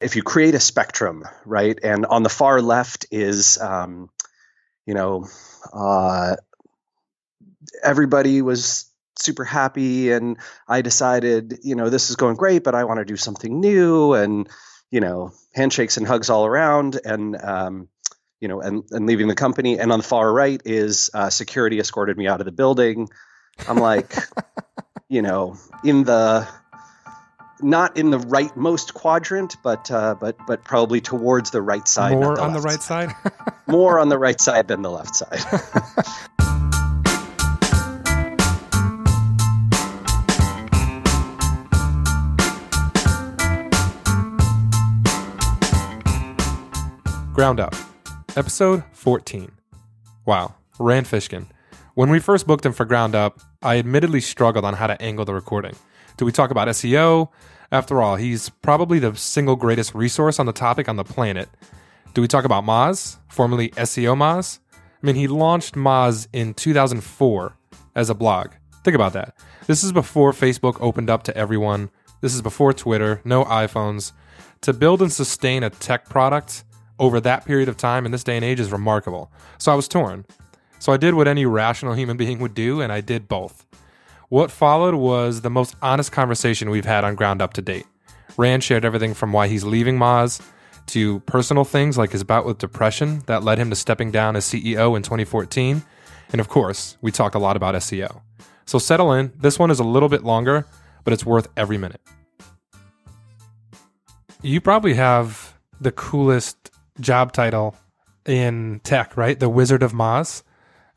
if you create a spectrum, right, and on the far left is, um, you know, uh, everybody was super happy, and I decided, you know, this is going great, but I want to do something new, and you know, handshakes and hugs all around, and um, you know, and and leaving the company. And on the far right is uh, security escorted me out of the building. I'm like, you know, in the not in the right most quadrant, but uh, but but probably towards the right side. More the on the right side. More on the right side than the left side. Ground Up, episode 14. Wow, Rand Fishkin. When we first booked him for Ground Up, I admittedly struggled on how to angle the recording. Do we talk about SEO? After all, he's probably the single greatest resource on the topic on the planet. Do we talk about Moz, formerly SEO Moz? I mean, he launched Moz in 2004 as a blog. Think about that. This is before Facebook opened up to everyone. This is before Twitter, no iPhones. To build and sustain a tech product over that period of time in this day and age is remarkable. So I was torn. So I did what any rational human being would do, and I did both. What followed was the most honest conversation we've had on Ground Up to date. Rand shared everything from why he's leaving Moz to personal things like his bout with depression that led him to stepping down as CEO in 2014. And of course, we talk a lot about SEO. So settle in. This one is a little bit longer, but it's worth every minute. You probably have the coolest job title in tech, right? The Wizard of Moz.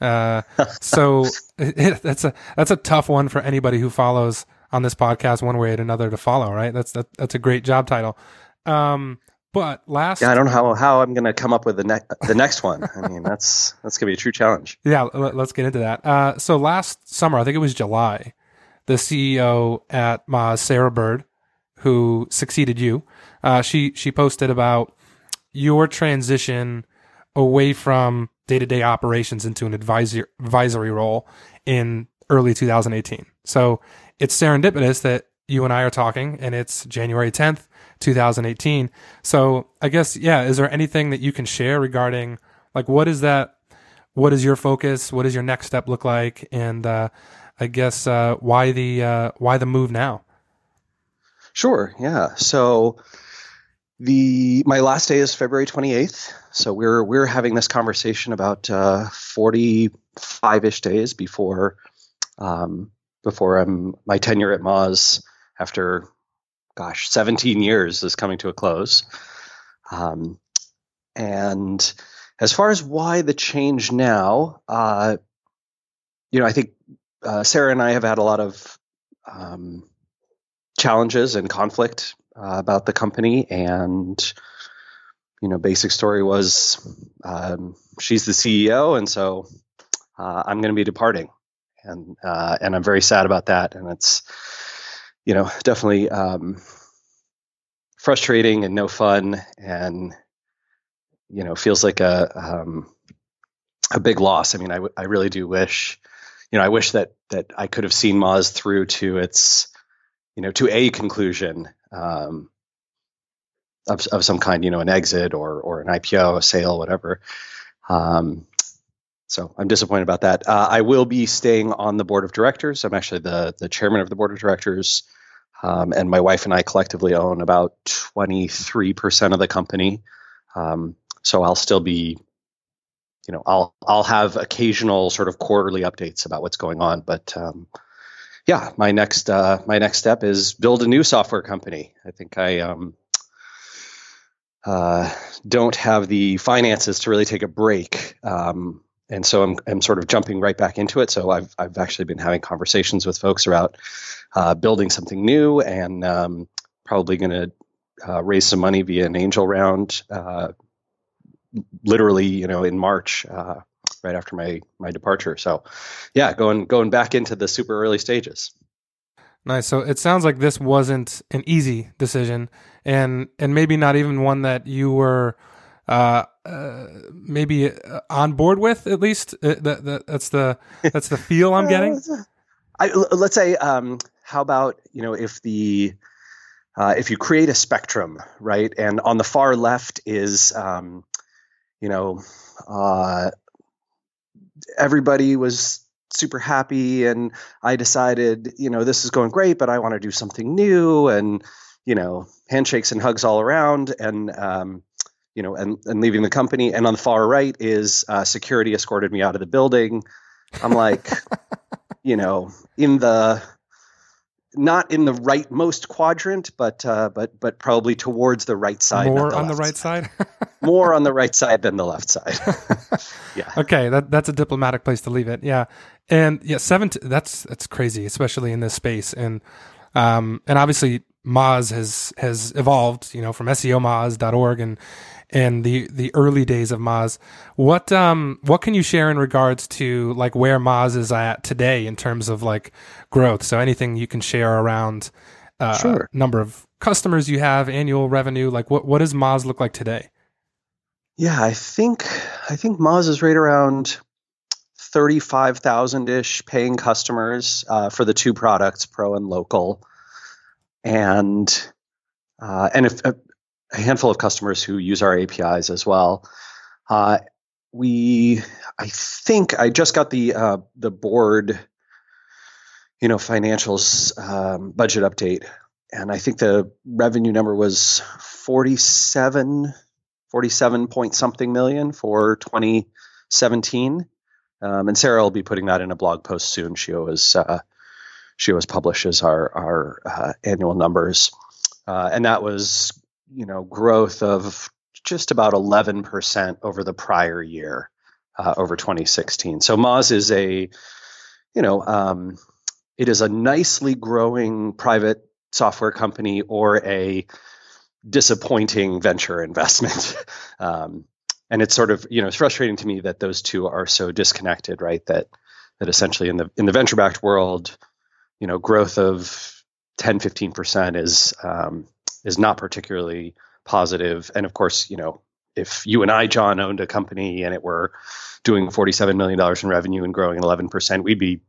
Uh, so it, that's a that's a tough one for anybody who follows on this podcast one way or another to follow, right? That's that, that's a great job title. Um, but last, yeah, I don't know how how I'm going to come up with the next the next one. I mean, that's that's going to be a true challenge. Yeah, let, us get into that. Uh, so last summer, I think it was July, the CEO at Moz, Sarah Bird, who succeeded you, uh, she she posted about your transition away from day to day operations into an advisory advisory role in early 2018. So it's serendipitous that you and I are talking, and it's January 10th, 2018. So I guess yeah, is there anything that you can share regarding like what is that? What is your focus? What does your next step look like? And uh, I guess uh, why the uh, why the move now? Sure. Yeah. So the my last day is February 28th. So we're we're having this conversation about 45 uh, ish days before um, before I'm my tenure at Moz after gosh 17 years is coming to a close. Um, and as far as why the change now, uh, you know, I think uh, Sarah and I have had a lot of um, challenges and conflict uh, about the company and you know basic story was um, she's the ceo and so uh, i'm going to be departing. And uh, and i'm very sad about that and it's you know definitely um, frustrating and no fun and you know feels like a um, a big loss. I mean I, w- I really do wish you know i wish that that i could have seen moz through to its you know to a conclusion um, of, of some kind, you know, an exit or or an IPO, a sale, whatever. Um, so I'm disappointed about that. Uh, I will be staying on the board of directors. I'm actually the the chairman of the board of directors, um, and my wife and I collectively own about 23 percent of the company. Um, so I'll still be, you know, I'll I'll have occasional sort of quarterly updates about what's going on, but um, yeah, my next uh, my next step is build a new software company. I think I um, uh, don't have the finances to really take a break, um, and so I'm I'm sort of jumping right back into it. So I've I've actually been having conversations with folks about uh, building something new, and um, probably going to uh, raise some money via an angel round, uh, literally, you know, in March uh, right after my my departure. So, yeah, going going back into the super early stages. Nice. So it sounds like this wasn't an easy decision, and and maybe not even one that you were uh, uh, maybe uh, on board with. At least uh, that, that, that's the that's the feel I'm getting. I, let's say, um, how about you know if the uh, if you create a spectrum, right, and on the far left is, um, you know, uh, everybody was super happy, and I decided, you know, this is going great, but I want to do something new, and you know, handshakes and hugs all around, and um, you know, and, and leaving the company. And on the far right is uh, security escorted me out of the building. I'm like, you know, in the not in the right most quadrant, but uh, but but probably towards the right side. More the on the right side. side? More on the right side than the left side. yeah. Okay, that that's a diplomatic place to leave it. Yeah, and yeah, seven. That's that's crazy, especially in this space, and um, and obviously Moz has has evolved, you know, from SEOmoz.org and and the the early days of Moz. What um what can you share in regards to like where Moz is at today in terms of like growth? So anything you can share around uh, sure. number of customers you have, annual revenue, like what what does Moz look like today? Yeah, I think I think Moz is right around 35,000 ish paying customers uh, for the two products, Pro and Local. And uh, and if, uh, a handful of customers who use our APIs as well. Uh, we, I think, I just got the uh, the board, you know, financials um, budget update, and I think the revenue number was 47, 47 point something million for 2017. Um, and Sarah will be putting that in a blog post soon. She always uh, she always publishes our our uh, annual numbers, uh, and that was you know growth of just about 11% over the prior year uh, over 2016 so moz is a you know um, it is a nicely growing private software company or a disappointing venture investment. Um, and it's sort of you know it's frustrating to me that those two are so disconnected right? That that essentially in the in the venture backed world you know growth of 10 15% is um, is not particularly positive. And of course, you know, if you and I, John, owned a company and it were doing $47 million in revenue and growing at 11%, we'd be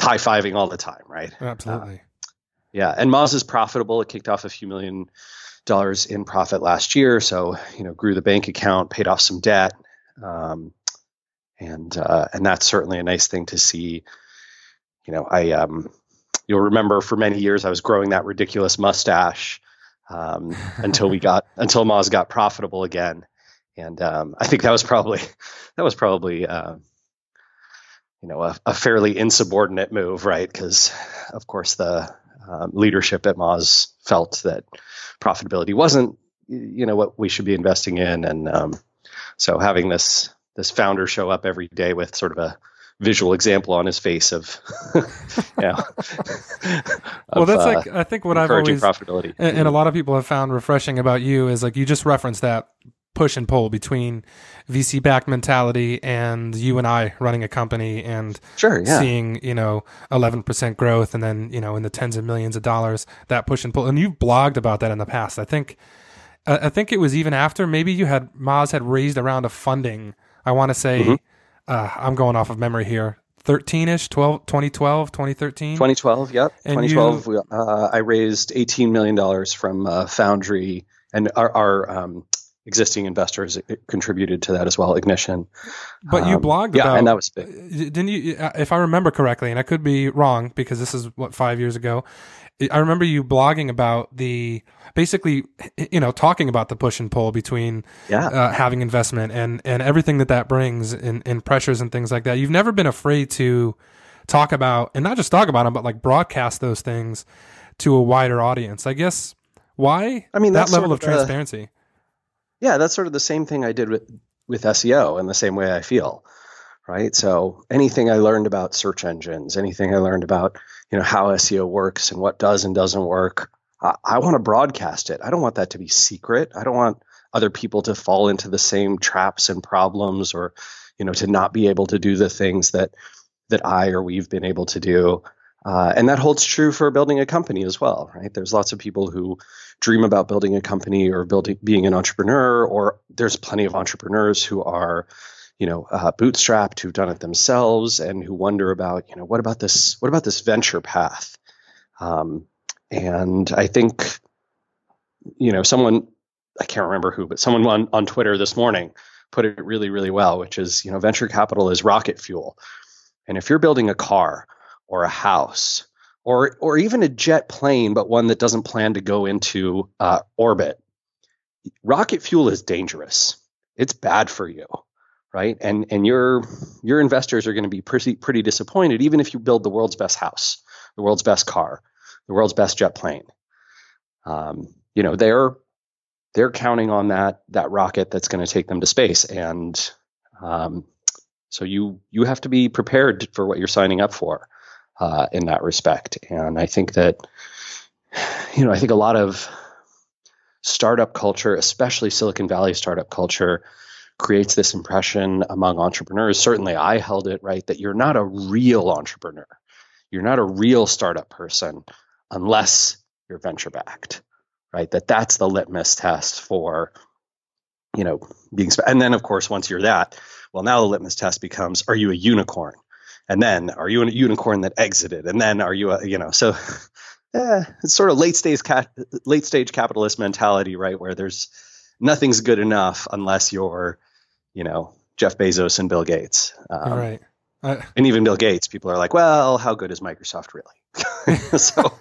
high fiving all the time, right? Absolutely. Uh, yeah. And Moz is profitable. It kicked off a few million dollars in profit last year. So, you know, grew the bank account, paid off some debt. Um, and, uh, and that's certainly a nice thing to see. You know, I, um, you'll remember for many years I was growing that ridiculous mustache um, until we got until Moz got profitable again, and um, I think that was probably that was probably uh, you know a, a, fairly insubordinate move, right? Because of course the um, leadership at Moz felt that profitability wasn't you know what we should be investing in, and um, so having this this founder show up every day with sort of a visual example on his face of, yeah. well, that's uh, like I think what I've always profitability, and, and, a lot of people have found refreshing about you is like you just referenced that push and pull between VC back mentality and you and I running a company and sure, yeah. seeing you know eleven percent growth and then you know in the tens of millions of dollars that push and pull and you've blogged about that in the past. I think. I think it was even after maybe you had Moz had raised a round of funding. I want to say mm-hmm uh, I'm going off of memory here. 13ish 12 2012 2013 2012 yep. And 2012 you, uh, i raised 18 million dollars from uh, foundry and our, our um, existing investors contributed to that as well ignition. But you um, blogged yeah about, and that was big. Didn't you if i remember correctly and i could be wrong because this is what five years ago I remember you blogging about the basically, you know, talking about the push and pull between yeah. uh, having investment and and everything that that brings and, in pressures and things like that. You've never been afraid to talk about and not just talk about them, but like broadcast those things to a wider audience. I guess why? I mean, that level of, of transparency. yeah, that's sort of the same thing I did with with SEO in the same way I feel right? So anything I learned about search engines, anything I learned about you know how SEO works and what does and doesn't work, I, I want to broadcast it. I don't want that to be secret. I don't want other people to fall into the same traps and problems, or you know to not be able to do the things that that I or we've been able to do. Uh, and that holds true for building a company as well, right? There's lots of people who dream about building a company or building being an entrepreneur, or there's plenty of entrepreneurs who are you know, uh, bootstrapped who've done it themselves and who wonder about, you know, what about this? What about this venture path? Um, and I think, you know, someone I can't remember who, but someone on, on Twitter this morning put it really, really well, which is, you know, venture capital is rocket fuel. And if you're building a car or a house or or even a jet plane, but one that doesn't plan to go into uh, orbit, rocket fuel is dangerous. It's bad for you, right? And and your your investors are going to be pretty pretty disappointed, even if you build the world's best house, the world's best car, the world's best jet plane. Um, you know, they're they're counting on that that rocket that's going to take them to space, and um, so you you have to be prepared for what you're signing up for uh, in that respect. And I think that you know I think a lot of startup culture, especially Silicon Valley startup culture, creates this impression among entrepreneurs. Certainly, I held it right that you're not a real entrepreneur. You're not a real startup person unless you're venture backed right? That that's the litmus test for, you know, being. And then of course, once you're that, well, now the litmus test becomes: Are you a unicorn? And then, are you a unicorn that exited? And then, are you a, you know, so. Eh, it's sort of late stage late stage capitalist mentality, right? Where there's nothing's good enough unless you're, you know, Jeff Bezos and Bill Gates. Um, right. And even Bill Gates, people are like, well, how good is Microsoft really? so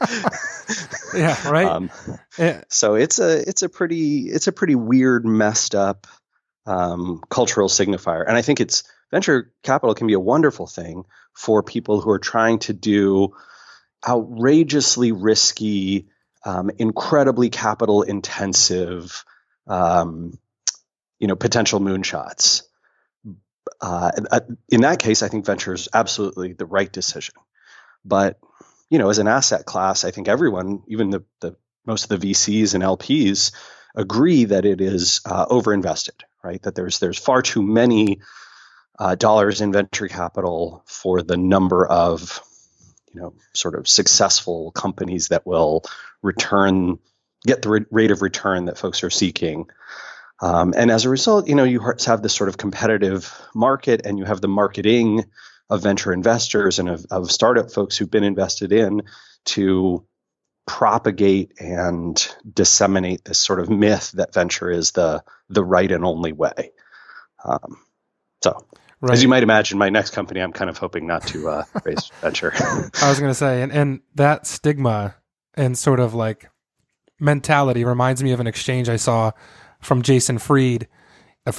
yeah, right. Um, yeah. So it's a it's a pretty it's a pretty weird, messed up um, cultural signifier, and I think it's venture capital can be a wonderful thing for people who are trying to do outrageously risky, um, incredibly capital intensive, um, you know, potential moonshots. Uh, in that case, I think venture is absolutely the right decision. But you know, as an asset class, I think everyone, even the, the most of the VCs and LPs, agree that it is uh, overinvested, right? That there's there's far too many uh, dollars in venture capital for the number of you know sort of successful companies that will return get the rate of return that folks are seeking. Um, and as a result, you know, you have this sort of competitive market, and you have the marketing of venture investors and of, of startup folks who've been invested in to propagate and disseminate this sort of myth that venture is the the right and only way. Um, so, right. as you might imagine, my next company, I'm kind of hoping not to uh, raise venture. I was going to say, and, and that stigma and sort of like mentality reminds me of an exchange I saw from Jason Fried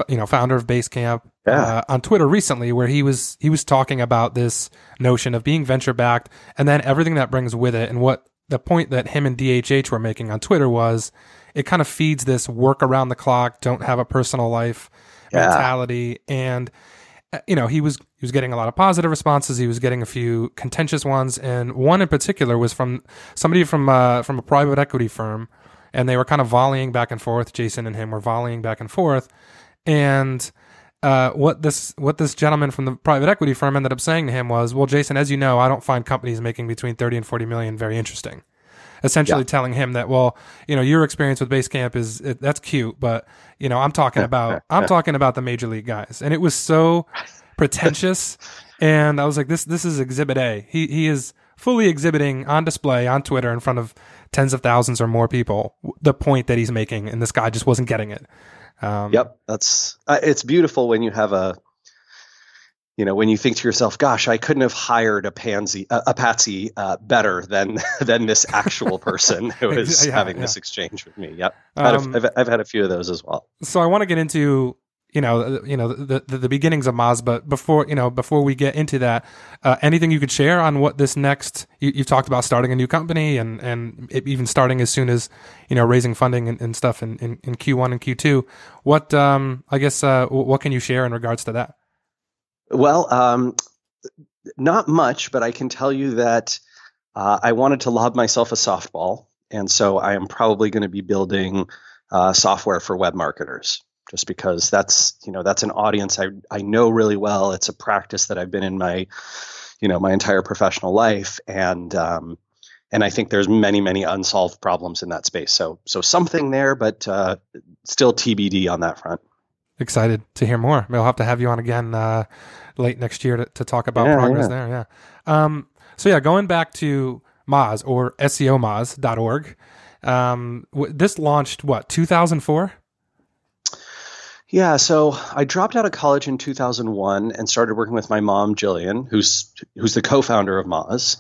you know, founder of Basecamp, yeah. uh, on Twitter recently, where he was he was talking about this notion of being venture backed, and then everything that brings with it. And what the point that him and DHH were making on Twitter was, it kind of feeds this work around the clock, don't have a personal life yeah. mentality, and uh, you know he was he was getting a lot of positive responses. He was getting a few contentious ones, and one in particular was from somebody from uh, from a private equity firm, and they were kind of volleying back and forth. Jason and him were volleying back and forth and uh, what this what this gentleman from the private equity firm ended up saying to him was, "Well, Jason, as you know, I don't find companies making between thirty and forty million very interesting." Essentially, yeah. telling him that, well, you know, your experience with Basecamp is it, that's cute, but you know, I'm talking about I'm talking about the major league guys, and it was so pretentious. and I was like, this this is Exhibit A. He he is fully exhibiting on display on Twitter in front of tens of thousands or more people the point that he's making, and this guy just wasn't getting it. Um, yep, that's uh, it's beautiful when you have a you know when you think to yourself gosh i couldn't have hired a pansy a, a patsy uh, better than than this actual person who is yeah, having yeah. this exchange with me yep um, I've, I've, had a few of those as well so i want to get into you know, uh, you know the, the, the beginnings of Moz. But before you know, before we get into that, uh, anything you could share on what this next? You, have talked about starting a new company and and even starting as soon as you know raising funding and, and stuff in, in, in Q one and Q two. What um, I guess uh, what can you share in regards to that? Well, um, not much, but I can tell you that uh, I wanted to lob myself a softball, and so I am probably going to be building uh, software for web marketers just because that's you know that's an audience I I know really well. It's a practice that I've been in my you know my entire professional life, and um, and I think there's many many unsolved problems in that space. So so something there, but uh, still TBD on that front. Excited to hear more. We'll have to have you on again uh, late next year to, to talk about yeah, progress yeah. there. Yeah. Um, so yeah, going back to Moz or SEOmoz.org Um, w- this launched what 2004. Yeah, so I dropped out of college in 2001 and started working with my mom, Gillian, who's who's the co-founder of Moz.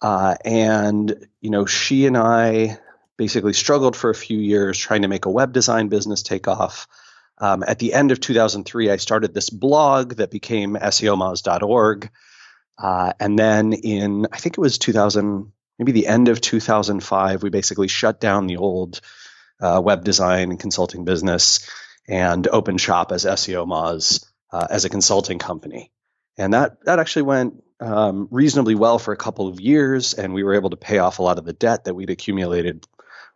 Uh, and you know, she and I basically struggled for a few years trying to make a web design business take off. Um, at the end of 2003, I started this blog that became SEOmoz.org. Uh, and then in, I think it was 2000, maybe the end of 2005, we basically shut down the old uh, web design and consulting business and opened shop as SEO Moz uh, as a consulting company. And that, that actually went um, reasonably well for a couple of years. And we were able to pay off a lot of the debt that we'd accumulated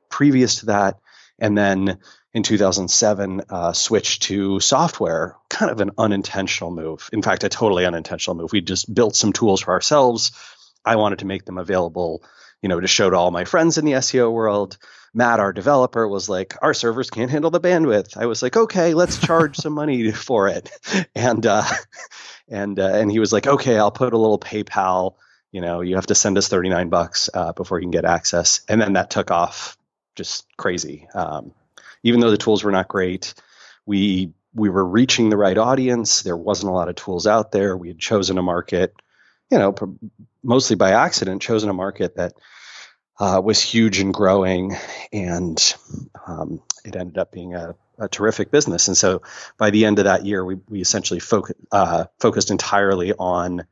previous to that. And then in 2007, uh, switched to software, kind of an unintentional move. In fact, a totally unintentional move. We just built some tools for ourselves. I wanted to make them available, you know, to show to all my friends in the SEO world. Matt, our developer, was like, "Our servers can't handle the bandwidth." I was like, "Okay, let's charge some money for it," and uh, and uh, and he was like, "Okay, I'll put a little PayPal." You know, you have to send us thirty nine bucks uh, before you can get access, and then that took off just crazy. Um, even though the tools were not great, we we were reaching the right audience. There wasn't a lot of tools out there. We had chosen a market, you know, mostly by accident, chosen a market that uh, was huge and growing, and um, it ended up being a, a, terrific business. And so, by the end of that year, we we essentially foc- uh, focused entirely on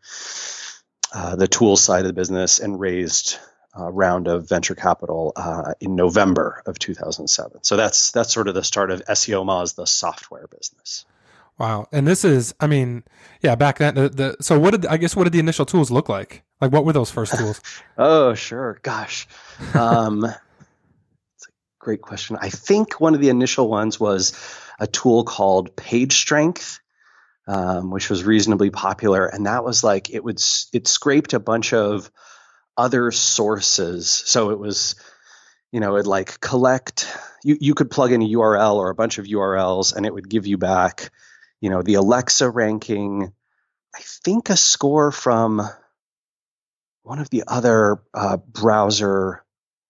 uh, the tools side of the business and raised a round of venture capital uh, in November of 2007. So that's that's sort of the start of SEO Moz, the software business. Wow, and this is, I mean, yeah, back then. The, the so what did I guess what did the initial tools look like? Like what were those first tools? oh, sure, gosh, um, it's a great question. I think one of the initial ones was a tool called Page Strength. Um, which was reasonably popular, and that was like it would it scraped a bunch of other sources. So it was, you know, it like collect. You you could plug in a URL or a bunch of URLs, and it would give you back, you know, the Alexa ranking. I think a score from one of the other uh, browser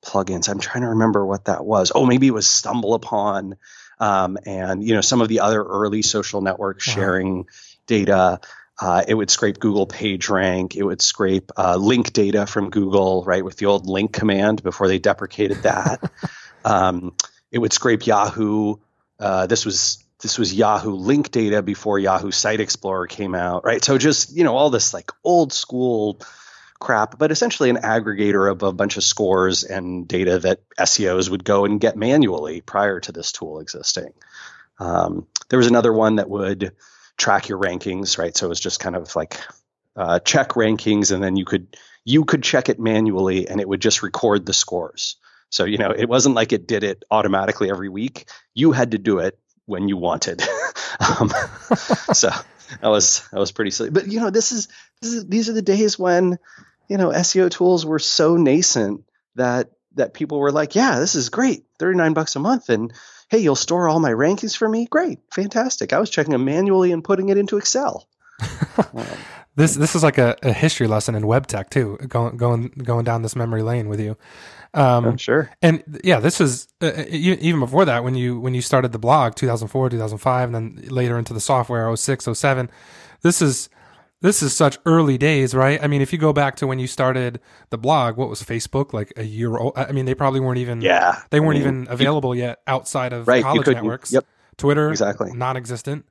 plugins. I'm trying to remember what that was. Oh, maybe it was StumbleUpon, um, and you know some of the other early social network uh-huh. sharing wow. data. Uh, it would scrape Google PageRank. It would scrape uh, link data from Google, right, with the old link command before they deprecated that. um, it would scrape Yahoo. Uh, this was this was Yahoo link data before Yahoo Site Explorer came out, right? So just you know all this like old school crap, but essentially an aggregator of a bunch of scores and data that SEOs would go and get manually prior to this tool existing. Um, there was another one that would track your rankings, right? So it was just kind of like uh, check rankings, and then you could you could check it manually, and it would just record the scores. So you know, it wasn't like it did it automatically every week. You had to do it when you wanted. um, so that was that was pretty silly. But you know, this is, this is these are the days when you know SEO tools were so nascent that that people were like, yeah, this is great, thirty nine bucks a month, and hey, you'll store all my rankings for me? Great, fantastic. I was checking them manually and putting it into Excel. um, this this is like a, a, history lesson in web tech too, going going going down this memory lane with you. Um, oh, sure. And yeah, this is uh, uh even before that when you when you started the blog 2004, 2005, and then later into the software 06, 07. This is this is such early days, right? I mean, if you go back to when you started the blog, what was Facebook like a year old? I mean, they probably weren't even yeah they weren't I mean, even available you, yet outside of right, college networks. Yep, Twitter exactly non-existent.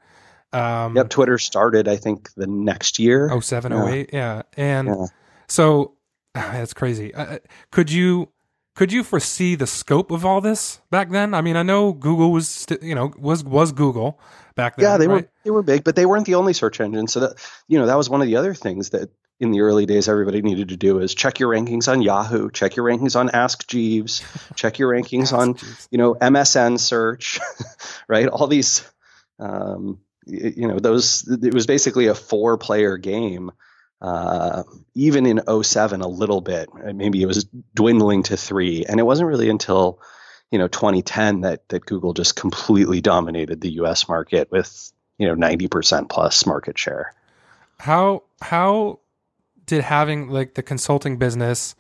Um, yep, Twitter started I think the next year. 07, yeah. 08, yeah, and yeah. so that's crazy. Uh, uh, could you could you foresee the scope of all this back then? I mean, I know Google was st- you know was was Google back then. Yeah, they right? were they were big, but they weren't the only search engine. So that you know that was one of the other things that in the early days everybody needed to do is check your rankings on Yahoo, check your rankings on Ask Jeeves, check your rankings on you know MSN search, right? All these. Um, you know those it was basically a four player game uh, even in 07 a little bit maybe it was dwindling to three and it wasn't really until you know 2010 that that Google just completely dominated the US market with you know 90% plus market share how how did having like the consulting business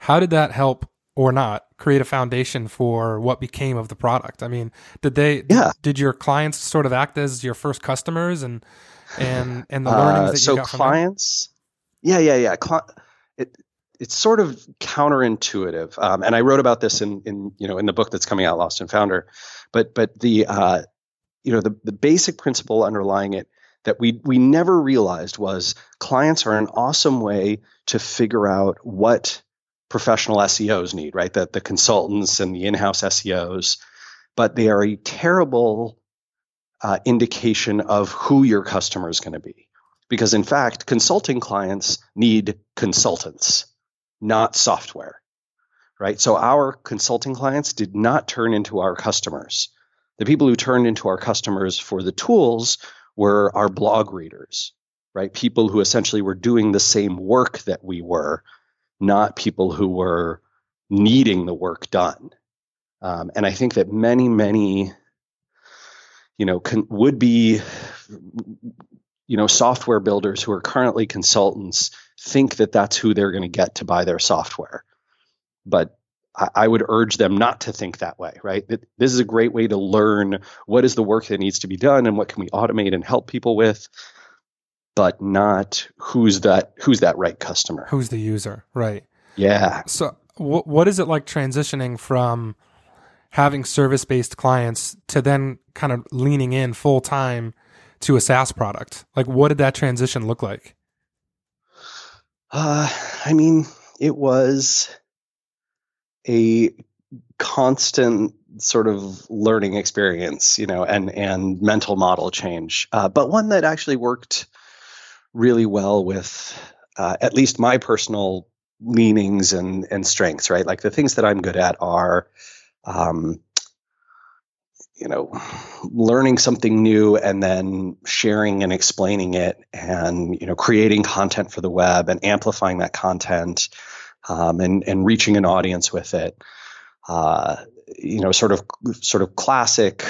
how did that help or not create a foundation for what became of the product. I mean, did they? Yeah. Did your clients sort of act as your first customers and and and the learnings Uh, that you so got from clients, yeah, yeah, yeah. It, it's sort of counterintuitive, um, and I wrote about this in in you know in the book that's coming out, Lost and Founder. But but the uh, you know the the basic principle underlying it that we we never realized was clients are an awesome way to figure out what professional SEOs need, right? That the consultants and the in-house SEOs, but they are a terrible uh, indication of who your customer is going to be. Because in fact, consulting clients need consultants, not software, right? So our consulting clients did not turn into our customers. The people who turned into our customers for the tools were our blog readers, right? People who essentially were doing the same work that we were, not people who were needing the work done. Um, and I think that many, many, you know, con- would be, you know, software builders who are currently consultants think that that's who they're going to get to buy their software. But I, I would urge them not to think that way, right? This is a great way to learn what is the work that needs to be done and what can we automate and help people with, but not who's that who's that right customer. who's the user, right? Yeah. So, wh- what is it like transitioning from having service based clients to then kind of leaning in full time to a SaaS product? Like, what did that transition look like? Uh, I mean, it was a constant sort of learning experience, you know, and and mental model change, uh, but one that actually worked really well with uh, at least my personal leanings and and strengths. Right, like the things that I'm good at are. Um, you know, learning something new and then sharing and explaining it and, you know, creating content for the web and amplifying that content um, and, and reaching an audience with it. Uh, you know, sort of, sort of classic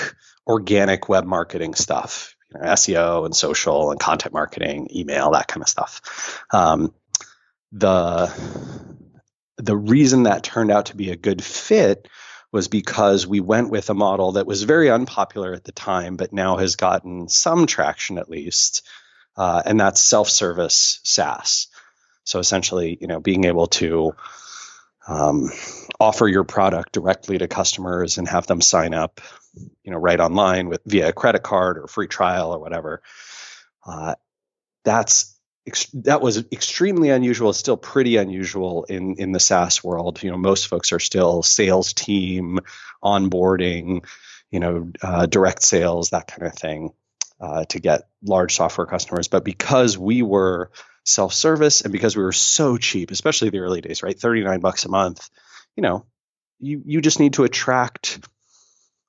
organic web marketing stuff, you know, SEO and social and content marketing, email, that kind of stuff. Um, the, the reason that turned out to be a good fit was because we went with a model that was very unpopular at the time, but now has gotten some traction at least, uh, and that's self-service SaaS. So essentially, you know, being able to um, offer your product directly to customers and have them sign up, you know, right online with via a credit card or free trial or whatever. Uh, that's that was extremely unusual. Still pretty unusual in in the SaaS world. You know, most folks are still sales team, onboarding, you know, uh, direct sales, that kind of thing, uh, to get large software customers. But because we were self service and because we were so cheap, especially the early days, right, thirty nine bucks a month, you know, you you just need to attract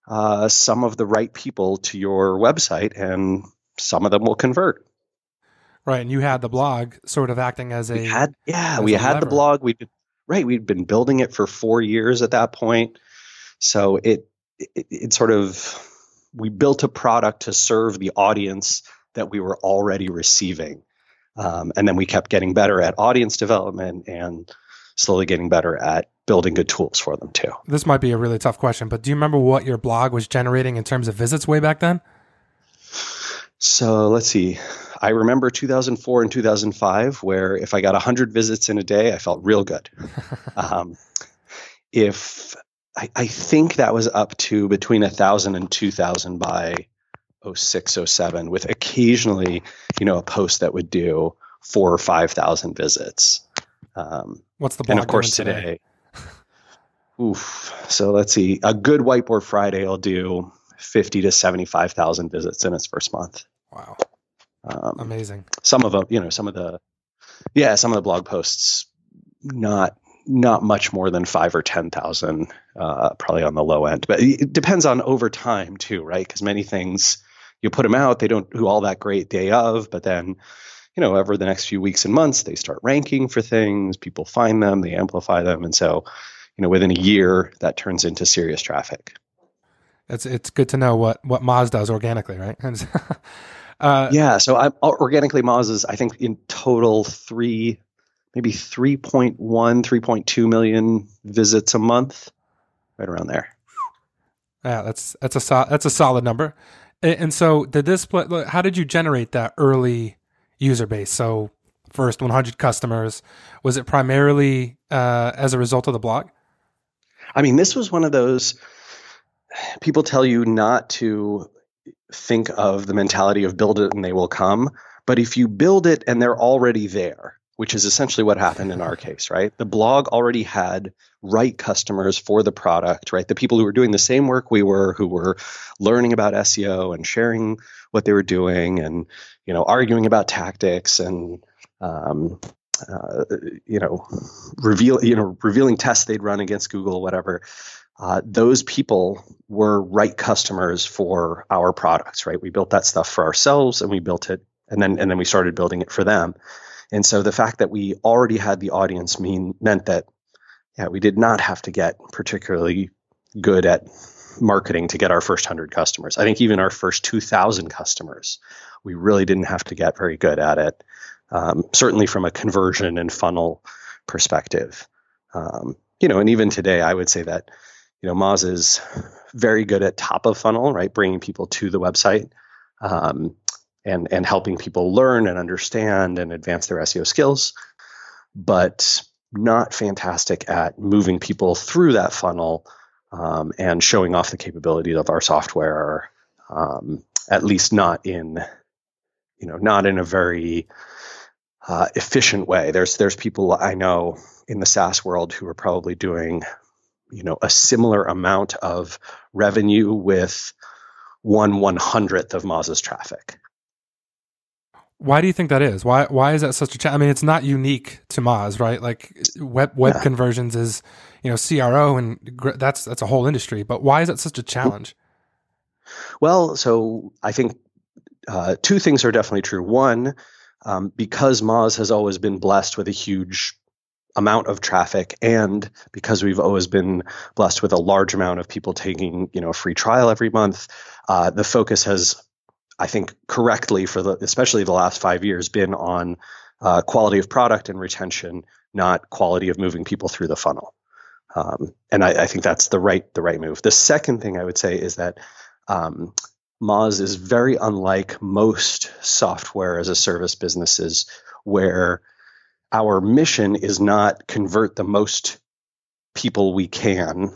uh, some of the right people to your website, and some of them will convert. Right, and you had the blog sort of acting as a we had yeah we had lever. the blog we right we'd been building it for four years at that point so it, it it sort of we built a product to serve the audience that we were already receiving um, and then we kept getting better at audience development and slowly getting better at building good tools for them too this might be a really tough question, but do you remember what your blog was generating in terms of visits way back then? So let's see. I remember 2004 and 2005, where if I got 100 visits in a day, I felt real good. um, if I, I think that was up to between 1,000 and 2,000 by 06, 07, with occasionally, you know, a post that would do four or 5,000 visits. Um, What's the blog and of course doing today, oof. So let's see. A good Whiteboard Friday will do 50 to 75,000 visits in its first month. Wow, Um, amazing. some of them, you know, some of the, yeah, some of the blog posts, not not much more than five or ten thousand, uh, probably on the low end. But it depends on over time too, right? Because many things you put them out, they don't do all that great day of, but then, you know, over the next few weeks and months, they start ranking for things. People find them, they amplify them, and so, you know, within a year, that turns into serious traffic. It's it's good to know what what Moz does organically, right? uh, Yeah, so I'm organically Moz is I think in total three, maybe 3.1, 3.2 million visits a month. right around there. Yeah, that's that's a so, that's a solid number. And, and so, did this? How did you generate that early user base? So, first 100 customers. Was it primarily uh, as a result of the blog? I mean, this was one of those people tell you not to think of the mentality of build it and they will come. But if you build it and they're already there, which is essentially what happened in our case, right? The blog already had right customers for the product, right? The people who were doing the same work we were, who were learning about SEO and sharing what they were doing and, you know, arguing about tactics and, um, uh, you know, reveal, you know, revealing tests they'd run against Google, whatever uh, those people were right customers for our products, right? We built that stuff for ourselves and we built it and then and then we started building it for them. And so the fact that we already had the audience mean meant that yeah, we did not have to get particularly good at marketing to get our first 100 customers. I think even our first 2000 customers, we really didn't have to get very good at it. Um, certainly from a conversion and funnel perspective. Um, you know, and even today, I would say that you know, Moz is very good at top of funnel, right? Bringing people to the website um, and and helping people learn and understand and advance their SEO skills, but not fantastic at moving people through that funnel um, and showing off the capabilities of our software. Um, at least not in, you know, not in a very uh, efficient way. There's there's people I know in the SaaS world who are probably doing you know a similar amount of revenue with one one hundredth of Moz's traffic. Why do you think that is? Why why is that such a challenge? I mean, it's not unique to Moz, right? Like web web yeah. conversions is you know CRO and that's that's a whole industry. But why is that such a challenge? Well, so I think uh, two things are definitely true. One, um, because Moz has always been blessed with a huge amount of traffic and because we've always been blessed with a large amount of people taking you know a free trial every month uh, the focus has i think correctly for the especially the last five years been on uh, quality of product and retention not quality of moving people through the funnel. Um, and I, I, think that's the right the right move. The second thing i would say is that um, moz is very unlike most software as a service businesses where our mission is not convert the most people we can.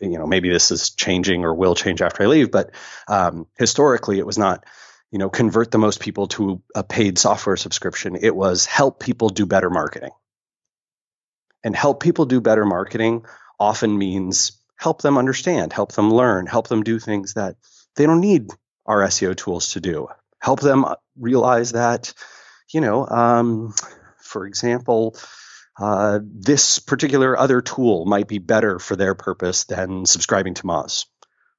You know maybe this is changing or will change after i leave but um, historically it was not you know convert the most people to a paid software subscription. It was help people do better marketing. And help people do better marketing often means help them understand help them learn help them do things that they don't need our seo tools to do. Help them realize that you know um, for example, uh, this particular other tool might be better for their purpose than subscribing to Moz,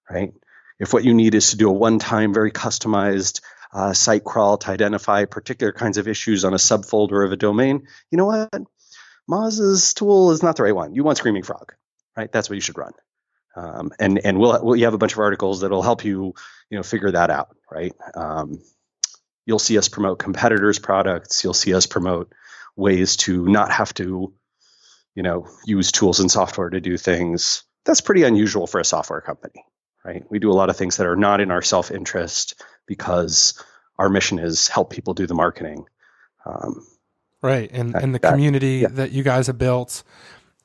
right? If what you need is to do a one-time, very customized uh, site crawl to identify particular kinds of issues on a subfolder of a domain, you know what? Moz's tool is not the right one. You want Screaming Frog, right? That's what you should run. Um, and and we'll, we'll you have a bunch of articles that'll help you you know figure that out, right? Um, you'll see us promote competitors' products. You'll see us promote ways to not have to, you know, use tools and software to do things. That's pretty unusual for a software company, right? We do a lot of things that are not in our self interest because our mission is help people do the marketing. Um, right, and that, and the that, community yeah. that you guys have built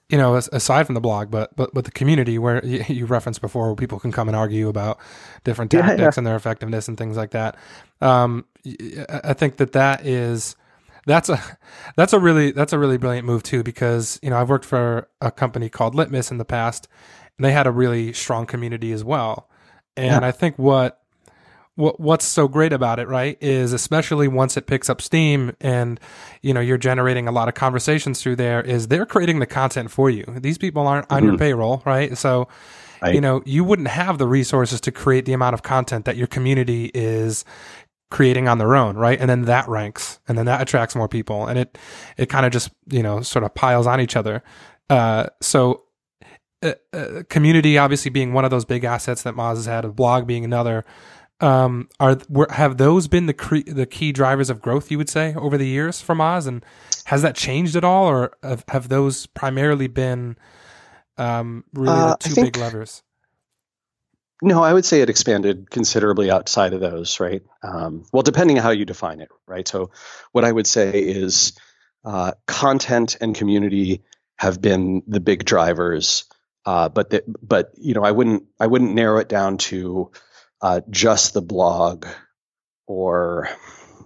you know, aside from the blog, but but but the community where you, you referenced before, where people can come and argue about different tactics yeah, yeah. and their effectiveness and things like that. Um, I think that that is that's a that's a really that's a really brilliant move too because you know I've worked for a company called Litmus in the past and they had a really strong community as well. And yeah. I think what what what's so great about it, right, is especially once it picks up steam and you know you're generating a lot of conversations through there is they're creating the content for you. These people aren't on mm-hmm. your payroll, right? So you know you wouldn't have the resources to create the amount of content that your community is creating on their own, right? And then that ranks, and then that attracts more people, and it it kind of just you know sort of piles on each other. Uh, so, uh, uh, community obviously being one of those big assets that Moz has had, a blog being another. Um, are were, have those been the cre- the key drivers of growth? You would say over the years for Moz, and has that changed at all, or have, have those primarily been um, really uh, the two think, big levers? No, I would say it expanded considerably outside of those, right? Um, well, depending on how you define it, right? So, what I would say is uh, content and community have been the big drivers, uh, but the, but you know, I wouldn't I wouldn't narrow it down to uh, just the blog or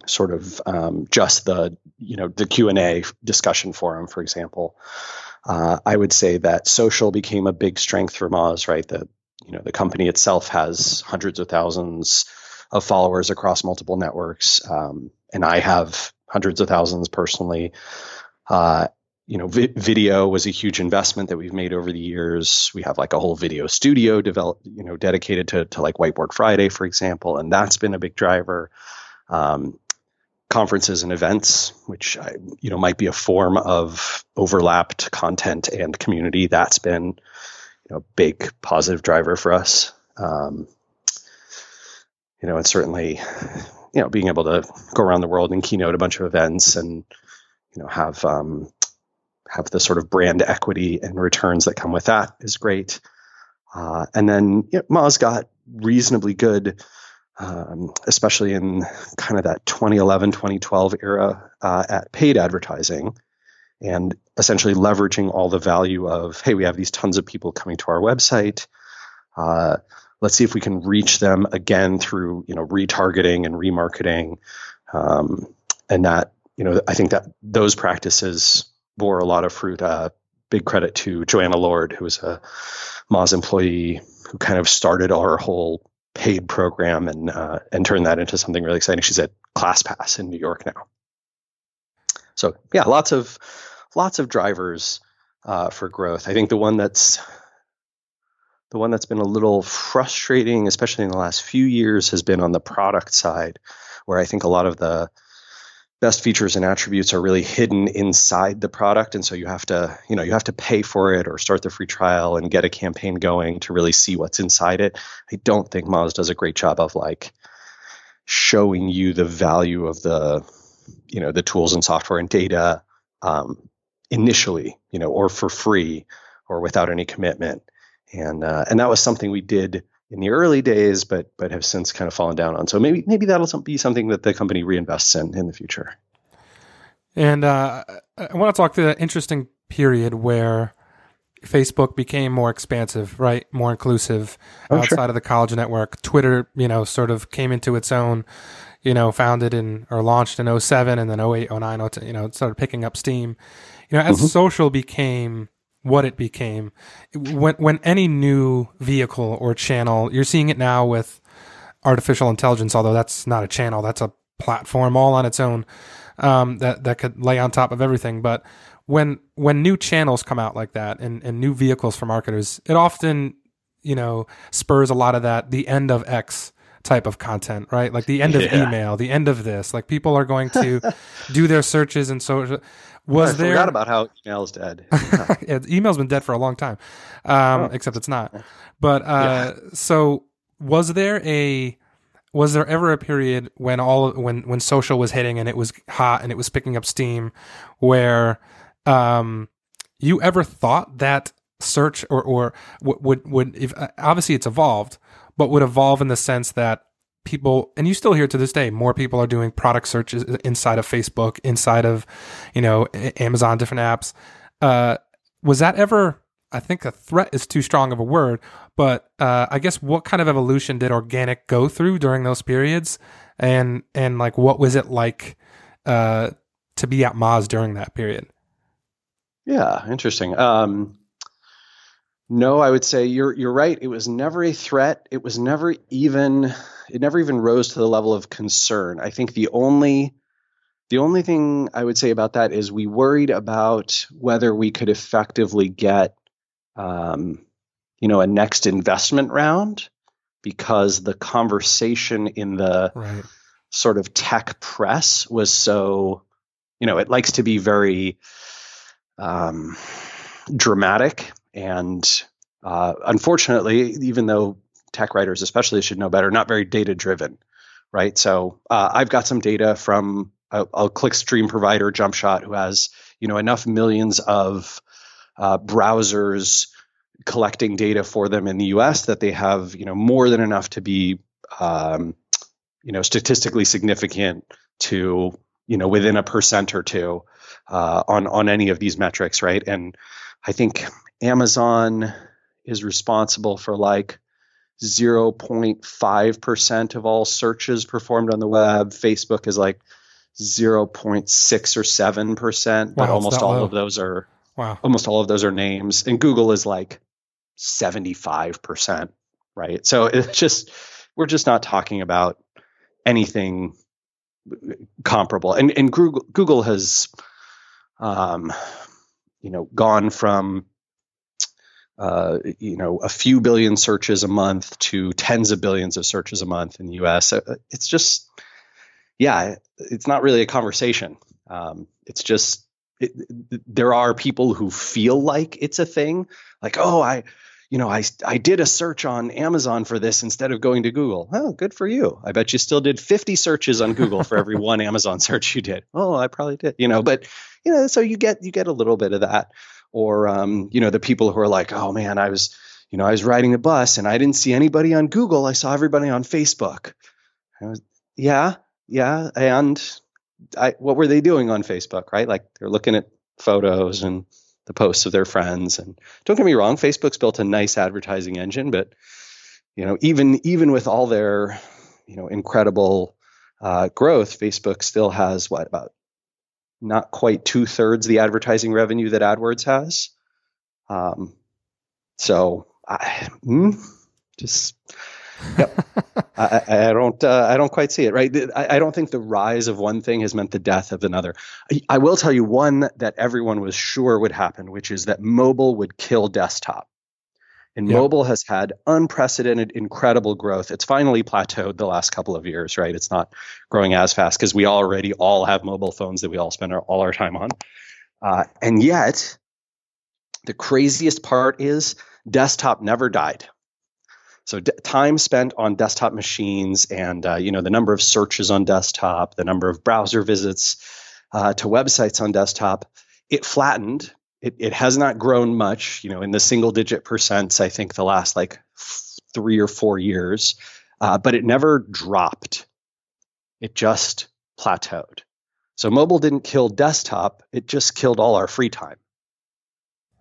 sort of um, just the you know the Q and A discussion forum, for example. Uh, I would say that social became a big strength for Moz, right? The you know the company itself has hundreds of thousands of followers across multiple networks, um, and I have hundreds of thousands personally. Uh, you know, vi- video was a huge investment that we've made over the years. We have like a whole video studio developed, you know, dedicated to to like Whiteboard Friday, for example, and that's been a big driver. Um, conferences and events, which I, you know might be a form of overlapped content and community. That's been you know big positive driver for us. Um, you know, and certainly you know being able to go around the world and keynote a bunch of events and you know have um, have the sort of brand equity and returns that come with that is great. Uh, and then you know, Moz got reasonably good um, especially in kind of that 2011, 2012 era uh, at paid advertising and essentially leveraging all the value of, hey, we have these tons of people coming to our website. Uh, let's see if we can reach them again through, you know, retargeting and remarketing. Um, and that, you know, I think that those practices bore a lot of fruit. Uh, big credit to Joanna Lord, who was a Moz employee who kind of started our whole paid program and uh, and turn that into something really exciting. She's at ClassPass in New York now. So yeah, lots of lots of drivers uh, for growth. I think the one that's the one that's been a little frustrating, especially in the last few years, has been on the product side, where I think a lot of the best features and attributes are really hidden inside the product and so you have to you know you have to pay for it or start the free trial and get a campaign going to really see what's inside it i don't think moz does a great job of like showing you the value of the you know the tools and software and data um, initially you know or for free or without any commitment and uh, and that was something we did in the early days, but but have since kind of fallen down on. So maybe maybe that'll be something that the company reinvests in in the future. And uh, I want to talk to that interesting period where Facebook became more expansive, right? More inclusive oh, outside sure. of the college network. Twitter, you know, sort of came into its own, you know, founded in or launched in 07 and then 08, 09, 02, you know, started picking up steam. You know, as mm-hmm. social became what it became. When when any new vehicle or channel, you're seeing it now with artificial intelligence. Although that's not a channel, that's a platform all on its own um, that that could lay on top of everything. But when when new channels come out like that and, and new vehicles for marketers, it often you know spurs a lot of that the end of X type of content, right? Like the end of yeah. email, the end of this. Like people are going to do their searches and so was I there forgot about how email is dead. yeah, email's been dead for a long time, um, oh. except it's not. But uh, yeah. so was there a was there ever a period when all when when social was hitting and it was hot and it was picking up steam where um, you ever thought that search or or would would if obviously it's evolved but would evolve in the sense that people and you still hear to this day more people are doing product searches inside of facebook inside of you know amazon different apps uh, was that ever i think a threat is too strong of a word but uh, i guess what kind of evolution did organic go through during those periods and and like what was it like uh, to be at moz during that period yeah interesting um, no, I would say you're you're right. It was never a threat. It was never even it never even rose to the level of concern. I think the only the only thing I would say about that is we worried about whether we could effectively get um, you know a next investment round because the conversation in the right. sort of tech press was so you know it likes to be very um, dramatic and uh, unfortunately, even though tech writers, especially, should know better, not very data driven, right? So uh, I've got some data from a, a clickstream provider, JumpShot, who has you know enough millions of uh, browsers collecting data for them in the U.S. that they have you know more than enough to be um, you know statistically significant to you know within a percent or two uh, on on any of these metrics, right? And I think Amazon is responsible for like 0.5% of all searches performed on the web. Facebook is like 0.6 or 7%, but wow, almost all low. of those are wow. almost all of those are names. And Google is like 75%, right? So it's just we're just not talking about anything comparable. And and Google Google has um you know gone from uh, you know, a few billion searches a month to tens of billions of searches a month in the U.S. Uh, it's just, yeah, it's not really a conversation. Um, it's just it, there are people who feel like it's a thing, like, oh, I, you know, I I did a search on Amazon for this instead of going to Google. Oh, good for you. I bet you still did 50 searches on Google for every one Amazon search you did. Oh, I probably did. You know, but you know, so you get you get a little bit of that or um, you know the people who are like oh man i was you know i was riding a bus and i didn't see anybody on google. I saw everybody on facebook. Was, yeah yeah and I, what were they doing on facebook right? Like they're looking at photos and the posts of their friends and don't get me wrong facebook's built a nice advertising engine but you know even even with all their you know incredible uh, growth facebook still has what about not quite two thirds the advertising revenue that AdWords has. Um, so I mm, just yep. I, I, don't uh, I don't quite see it right. I, I, don't think the rise of one thing has meant the death of another. I, I will tell you one that everyone was sure would happen, which is that mobile would kill desktop. And yep. mobile has had unprecedented, incredible growth. It's finally plateaued the last couple of years, right? It's not growing as fast because we already all have mobile phones that we all spend our, all our time on. Uh, and yet, the craziest part is desktop never died. So d- time spent on desktop machines, and uh, you know the number of searches on desktop, the number of browser visits uh, to websites on desktop, it flattened it, it has not grown much, you know, in the single digit percents, I think the last like three or four years, uh, but it never dropped. It just plateaued. So mobile didn't kill desktop, it just killed all our free time.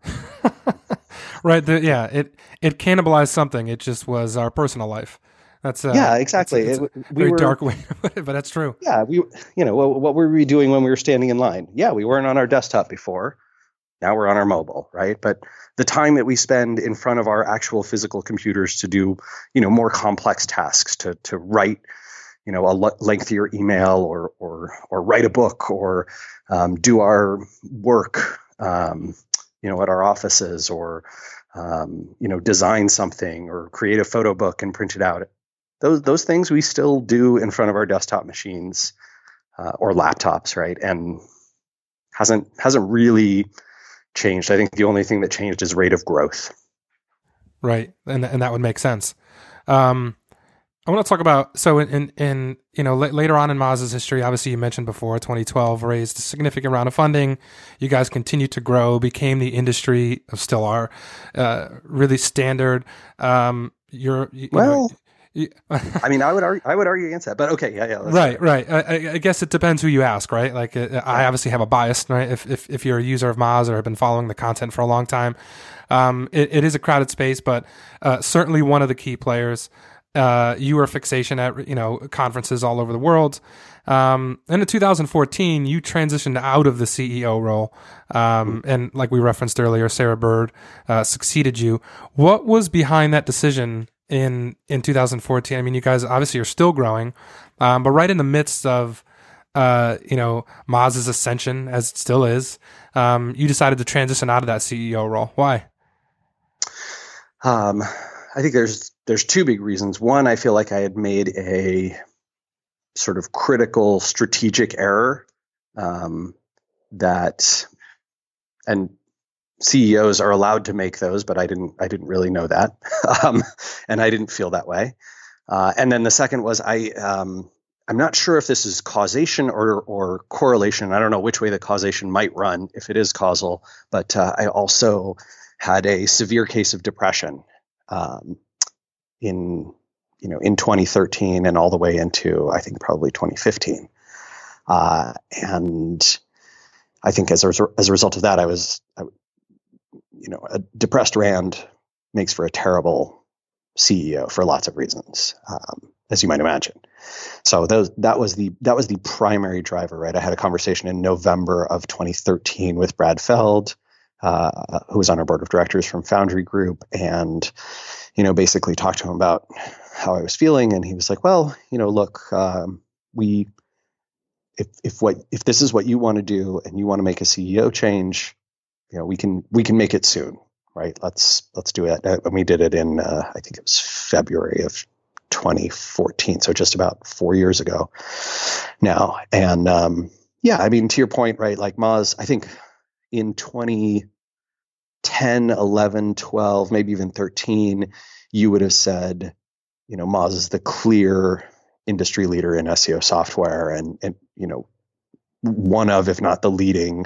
right. The, yeah. It, it cannibalized something. It just was our personal life. That's uh, yeah, exactly. It's, it's it, we very were, dark way, but that's true. Yeah, we, you know, what, what were we doing when we were standing in line? Yeah, we weren't on our desktop before. Now we're on our mobile, right? But the time that we spend in front of our actual physical computers to do, you know, more complex tasks, to to write, you know, a lengthier email or or or write a book or um, do our work, um, you know, at our offices or um, you know, design something or create a photo book and print it out. Those those things we still do in front of our desktop machines uh, or laptops, right? And hasn't hasn't really changed. I think the only thing that changed is rate of growth. Right, and and that would make sense. Um, I want to talk about so in in, in you know l- later on in Moz's history. Obviously, you mentioned before 2012 raised a significant round of funding. You guys continued to grow, became the industry, still are, uh, really standard. Um, you're you well. Know, I mean, I would argue, I would argue against that, but okay, yeah, yeah. Right, right. I, I, guess it depends who you ask, right? Like, uh, I obviously have a bias, right? If, if if you're a user of Moz or have been following the content for a long time, um, it, it is a crowded space, but uh, certainly one of the key players. Uh, you were a fixation at you know conferences all over the world. Um, and in 2014, you transitioned out of the CEO role, um, and like we referenced earlier, Sarah Bird uh, succeeded you. What was behind that decision in in 2014. I mean, you guys obviously are still growing, um, but right in the midst of uh, you know Moz's ascension, as it still is, um, you decided to transition out of that CEO role. Why? Um, I think there's there's two big reasons. One, I feel like I had made a sort of critical strategic error um, that, and CEOs are allowed to make those, but I didn't. I didn't really know that, um, and I didn't feel that way. Uh, and then the second was I. Um, I'm not sure if this is causation or or correlation. I don't know which way the causation might run if it is causal. But uh, I also had a severe case of depression um, in you know in 2013 and all the way into I think probably 2015, uh, and I think as a, as a result of that, I was I, you know a depressed Rand makes for a terrible CEO for lots of reasons, um, as you might imagine. So those, that was the that was the primary driver, right? I had a conversation in November of 2013 with Brad Feld, uh, who was on our board of directors from Foundry Group, and you know basically talked to him about how I was feeling, and he was like, "Well, you know, look, um, we." If, if what if this is what you want to do and you want to make a CEO change, you know we can we can make it soon right? Let's let's do it. And we did it in uh, I think it was February of 2014, so just about four years ago now. And um, yeah, I mean, to your point, right? Like Moz, I think in 2010, 11, 12, maybe even 13, you would have said, you know, Moz is the clear industry leader in SEO software, and and you know, one of, if not the leading,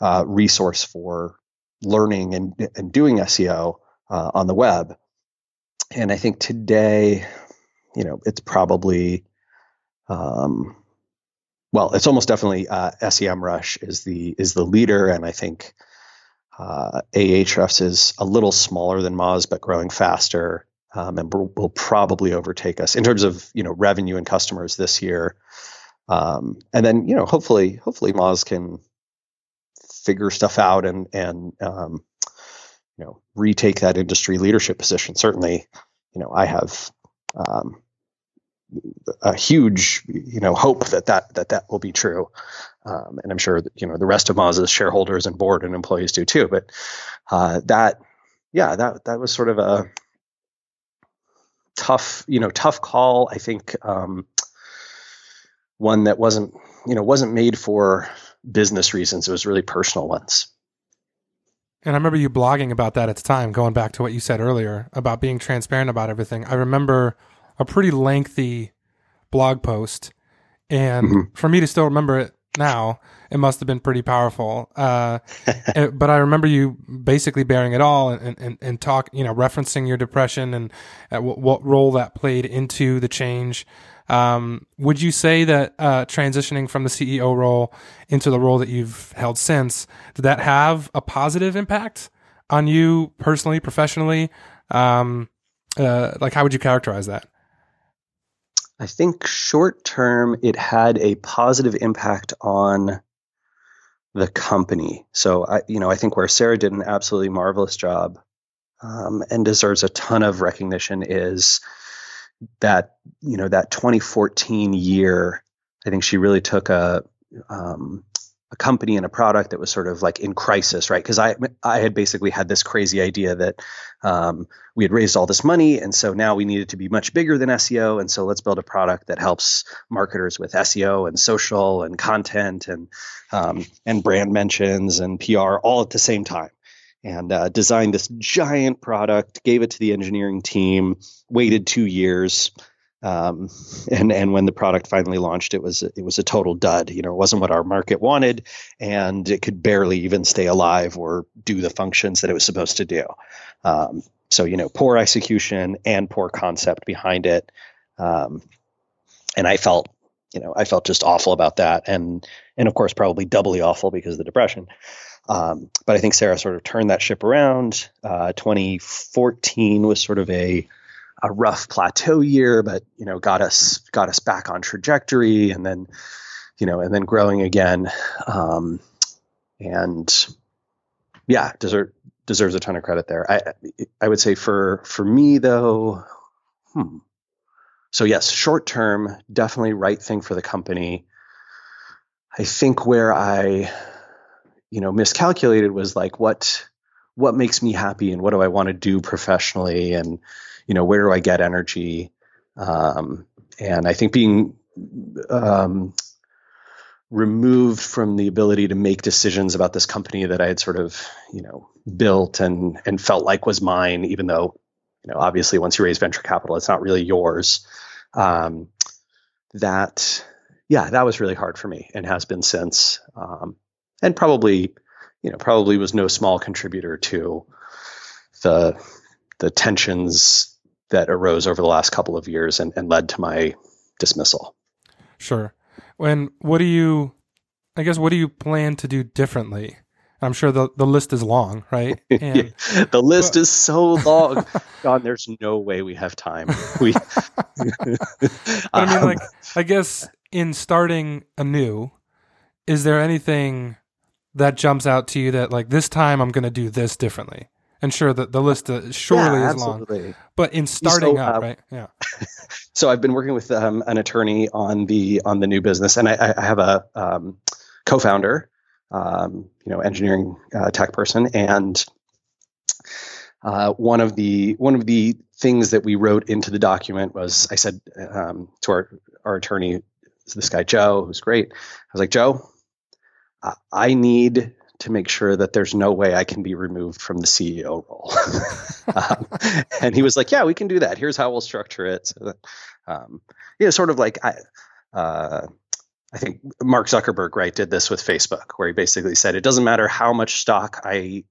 uh, resource for learning and, and doing SEO uh, on the web. And I think today, you know, it's probably, um, well, it's almost definitely uh, SEMrush is the is the leader, and I think uh, Ahrefs is a little smaller than Moz, but growing faster, um, and will probably overtake us in terms of you know revenue and customers this year. Um, and then you know, hopefully, hopefully Moz can figure stuff out and and um, you know retake that industry leadership position. Certainly, you know I have um, a huge you know hope that that that that will be true, um, and I'm sure that, you know the rest of Moz's shareholders and board and employees do too. But uh, that yeah that that was sort of a tough you know tough call. I think um, one that wasn't you know wasn't made for business reasons. It was really personal ones. And I remember you blogging about that at the time, going back to what you said earlier about being transparent about everything. I remember a pretty lengthy blog post. And mm-hmm. for me to still remember it now, it must have been pretty powerful. Uh, eh, but I remember you basically bearing it all and, and, and talk, you know, referencing your depression and uh, what, what role that played into the change. Um, would you say that uh, transitioning from the CEO role into the role that you've held since, did that have a positive impact on you personally, professionally? Um, uh, like, how would you characterize that? I think short term, it had a positive impact on the company. So I, you know, I think where Sarah did an absolutely marvelous job um, and deserves a ton of recognition is that you know that 2014 year i think she really took a um, a company and a product that was sort of like in crisis right? Because i i had basically had this crazy idea that um, we had raised all this money and so now we needed to be much bigger than seo and so let's build a product that helps marketers with seo and social and content and um, and brand mentions and pr all at the same time and uh, designed this giant product, gave it to the engineering team, waited two years. Um, and and when the product finally launched, it was it was a total dud. You know, it wasn't what our market wanted, and it could barely even stay alive or do the functions that it was supposed to do. Um, so you know, poor execution and poor concept behind it. Um, and I felt, you know, I felt just awful about that, and and of course, probably doubly awful because of the depression. Um, but I think Sarah sort of turned that ship around. Uh, 2014 was sort of a a rough plateau year, but you know got us got us back on trajectory, and then you know and then growing again. Um, and yeah, deserve, deserves a ton of credit there. I I would say for for me though, hmm. So yes, short term, definitely right thing for the company. I think where I you know miscalculated was like what what makes me happy and what do I want to do professionally and you know where do I get energy? Um, and I think being um, removed from the ability to make decisions about this company that I had sort of you know built and and felt like was mine even though you know obviously once you raise venture capital it's not really yours. Um, that yeah that was really hard for me and has been since. Um, and probably you know, probably was no small contributor to the the tensions that arose over the last couple of years and, and led to my dismissal. Sure. And what do you, I guess, what do you plan to do differently? I'm sure the, the list is long, right? And, the list is so long. John, there's no way we have time. We, I mean, um, like, I guess in starting anew, is there anything that jumps out to you that, like, this time I'm going to do this differently? And sure, the, the list uh, surely yeah, is long. But in starting so, up, uh, right? Yeah. so I've been working with um, an attorney on the on the new business, and I, I have a um, co-founder, um, you know, engineering uh, tech person, and uh, one of the one of the things that we wrote into the document was I said um, to our our attorney, this guy Joe, who's great. I was like, Joe, I need to make sure that there's no way I can be removed from the CEO role. um, and he was like, "Yeah, we can do that. Here's how we'll structure it." So that, um, you know, sort of like I, uh, I think Mark Zuckerberg, right, did this with Facebook, where he basically said, "It doesn't matter how much stock I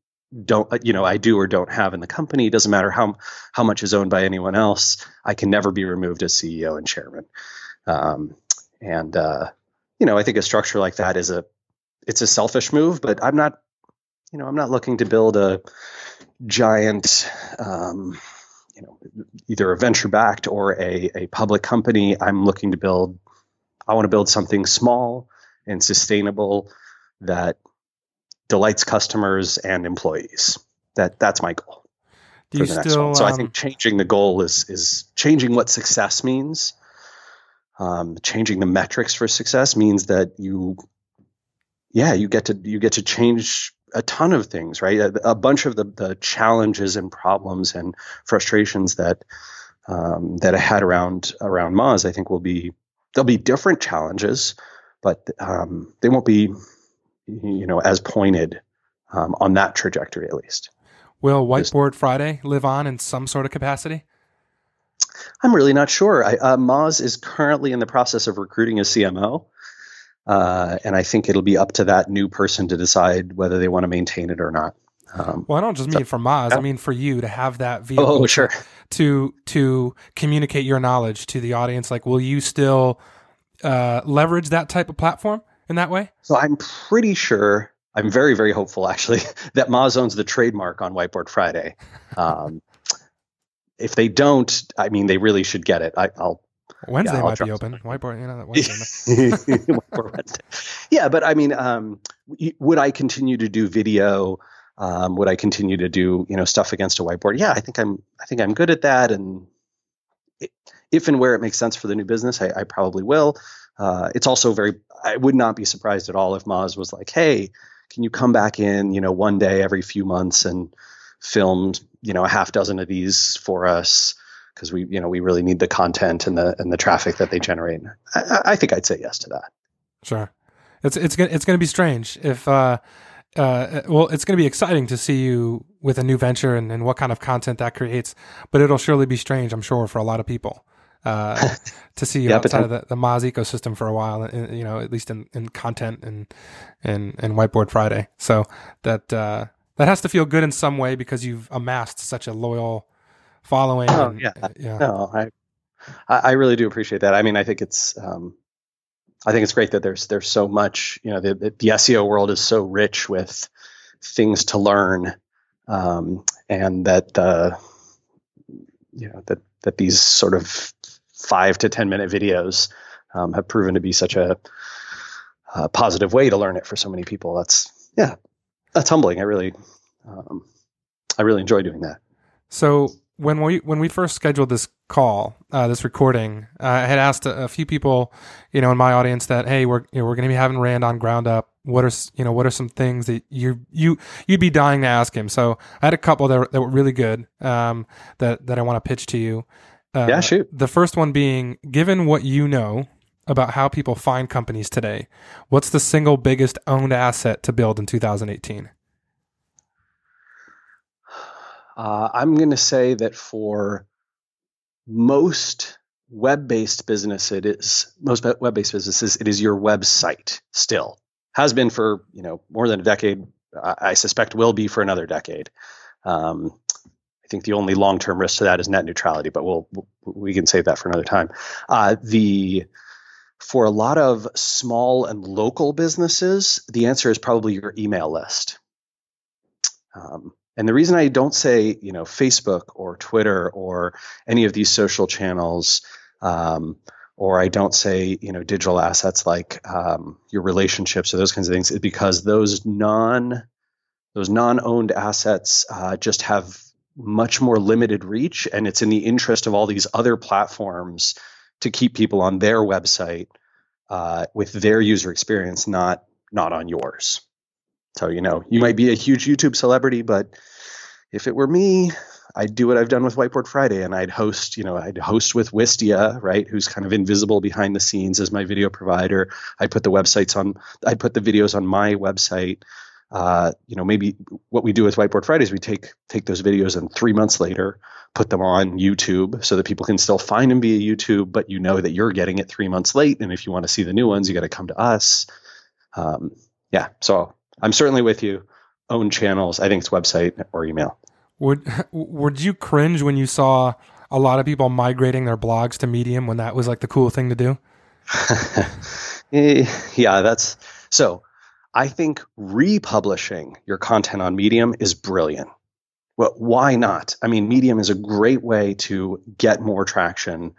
don't, uh, you know, I do or don't have in the company. It doesn't matter how how much is owned by anyone else. I can never be removed as CEO and chairman." Um, and uh, you know, I think a structure like that is a it's a selfish move, but I'm not, you know, I'm not looking to build a giant, um, you know, either a venture backed or a, a public company. I'm looking to build, I want to build something small and sustainable that delights customers and employees. That that's my goal. Do for the next still, one. So um, I think changing the goal is is changing what success means. Um, changing the metrics for success means that you yeah, you get to you get to change a ton of things, right? A, a bunch of the, the challenges and problems and frustrations that um, that I had around around Moz, I think will be there'll be different challenges, but um, they won't be you know as pointed um, on that trajectory at least. Will Whiteboard Just, Friday live on in some sort of capacity? I'm really not sure. I, uh, Moz is currently in the process of recruiting a CMO. Uh, and I think it'll be up to that new person to decide whether they want to maintain it or not. Um, well, I don't just mean so, for Moz. Yeah. I mean for you to have that vehicle. Oh, sure. To to communicate your knowledge to the audience. Like, will you still uh, leverage that type of platform in that way? So I'm pretty sure. I'm very very hopeful actually that Moz owns the trademark on Whiteboard Friday. Um, if they don't, I mean, they really should get it. I, will Wednesday yeah, might be open. Whiteboard, you know, that Wednesday. Wednesday. Yeah, but I mean, um, would I continue to do video? Um, would I continue to do you know stuff against a whiteboard? Yeah, I think I'm. I think I'm good at that, and it, if and where it makes sense for the new business, I, I probably will. Uh, it's also very. I would not be surprised at all if Moz was like, "Hey, can you come back in? You know, one day every few months and film you know a half dozen of these for us." Because we you know we really need the content and the and the traffic that they generate. I, I think I'd say yes to that. Sure, it's it's gonna it's gonna be strange if. Uh, uh, well, it's going to be exciting to see you with a new venture and, and what kind of content that creates. But it'll surely be strange, I'm sure, for a lot of people uh, to see you yeah, outside of the, the Moz ecosystem for a while. In, you know, at least in, in content and and and Whiteboard Friday. So that uh, that has to feel good in some way because you've amassed such a loyal following. Oh and, yeah, yeah. No, I I really do appreciate that. I mean, I think it's um, I think it's great that there's there's so much. You know, the the SEO world is so rich with things to learn, um, and that uh, you know that that these sort of five to ten minute videos um, have proven to be such a, a, positive way to learn it for so many people. That's yeah, that's humbling. I really um, I really enjoy doing that. So when we when we first scheduled this call, uh, this recording, uh, I had asked a, a, few people, you know, in my audience that, hey, we're you know, we're going to be having Rand on Ground Up. What are you know what are some things that you you you'd be dying to ask him? So I had a couple that were, that were really good um, that that I want to pitch to you. Uh, yeah, shoot. The first one being, given what you know about how people find companies today, what's the single biggest owned asset to build in 2018? Uh, I'm going to say that for most web-based it is most web-based businesses. It is your website still has been for you know more than a decade, I, I suspect will be for another decade. Um, I think the only long term risk to that is net neutrality, but we'll we can save that for another time. Uh, the for a lot of small and local businesses, the answer is probably your email list. Um, and the reason I don't say, you know, Facebook or Twitter or any of these social channels, um, or I don't say, you know, digital assets like um, your relationships or those kinds of things, is because those non those non-owned assets uh, just have much more limited reach, and it's in the interest of all these other platforms to keep people on their website uh, with their user experience, not not on yours. So you know, you might be a huge YouTube celebrity, but if it were me, I'd do what I've done with Whiteboard Friday, and I'd host, you know, I'd host with Wistia, right, who's kind of invisible behind the scenes as my video provider. I put the websites on, I put the videos on my website. Uh, you know, maybe what we do with Whiteboard Fridays, we take take those videos and three months later put them on YouTube so that people can still find them via YouTube, but you know that you're getting it three months late, and if you want to see the new ones, you got to come to us. Um, yeah, so I'm certainly with you. Own channels. I think it's website or email. Would would you cringe when you saw a lot of people migrating their blogs to Medium when that was like the cool thing to do? Eh, yeah, that's so. I think republishing your content on Medium is brilliant. Well, why not? I mean, Medium is a great way to get more traction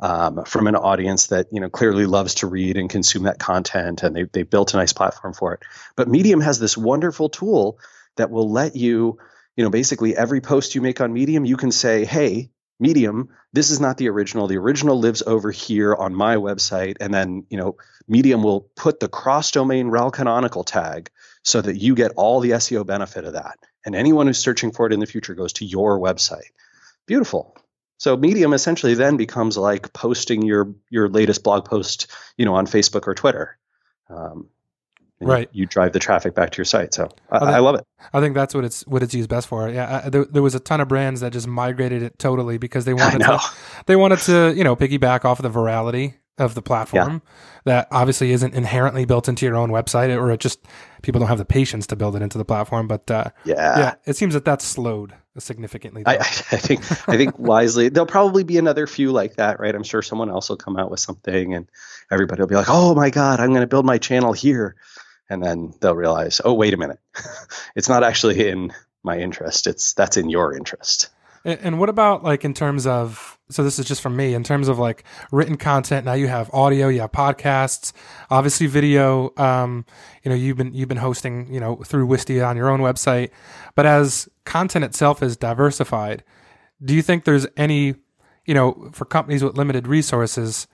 um, from an audience that you know clearly loves to read and consume that content, and they they built a nice platform for it. But Medium has this wonderful tool that will let you, you know, basically every post you make on Medium, you can say, "Hey, Medium, this is not the original. The original lives over here on my website. And then, you know, Medium will put the cross domain rel canonical tag so that you get all the SEO benefit of that. And anyone who's searching for it in the future goes to your website. Beautiful. So Medium essentially then becomes like posting your your latest blog post, you know, on Facebook or Twitter. Um, right. You, you, drive the traffic back to your site. So I, I, think, I, love it. I think that's what it's what it's used best for. Yeah, I, there, there, was a ton of brands that just migrated it totally because they wanted to they wanted to you know piggyback off of the virality of the platform yeah. that obviously isn't inherently built into your own website or it just people don't have the patience to build it into the platform. But uh, yeah, yeah, it seems that that's slowed significantly. I, I, think I think wisely there'll probably be another few like that, right? I'm sure someone else will come out with something and everybody will be like, "Oh my god, I'm going to build my channel here." and then they'll realize, oh, wait a minute, it's not actually in my interest. It's that's in your interest. And, and what about like in terms of so this is just from me in terms of like written content. Now you have audio, you have podcasts, obviously video. Um, you know you've been you've been hosting you know through Wistia on your own website, but as content itself is diversified, do you think there's any you know for companies with limited resources?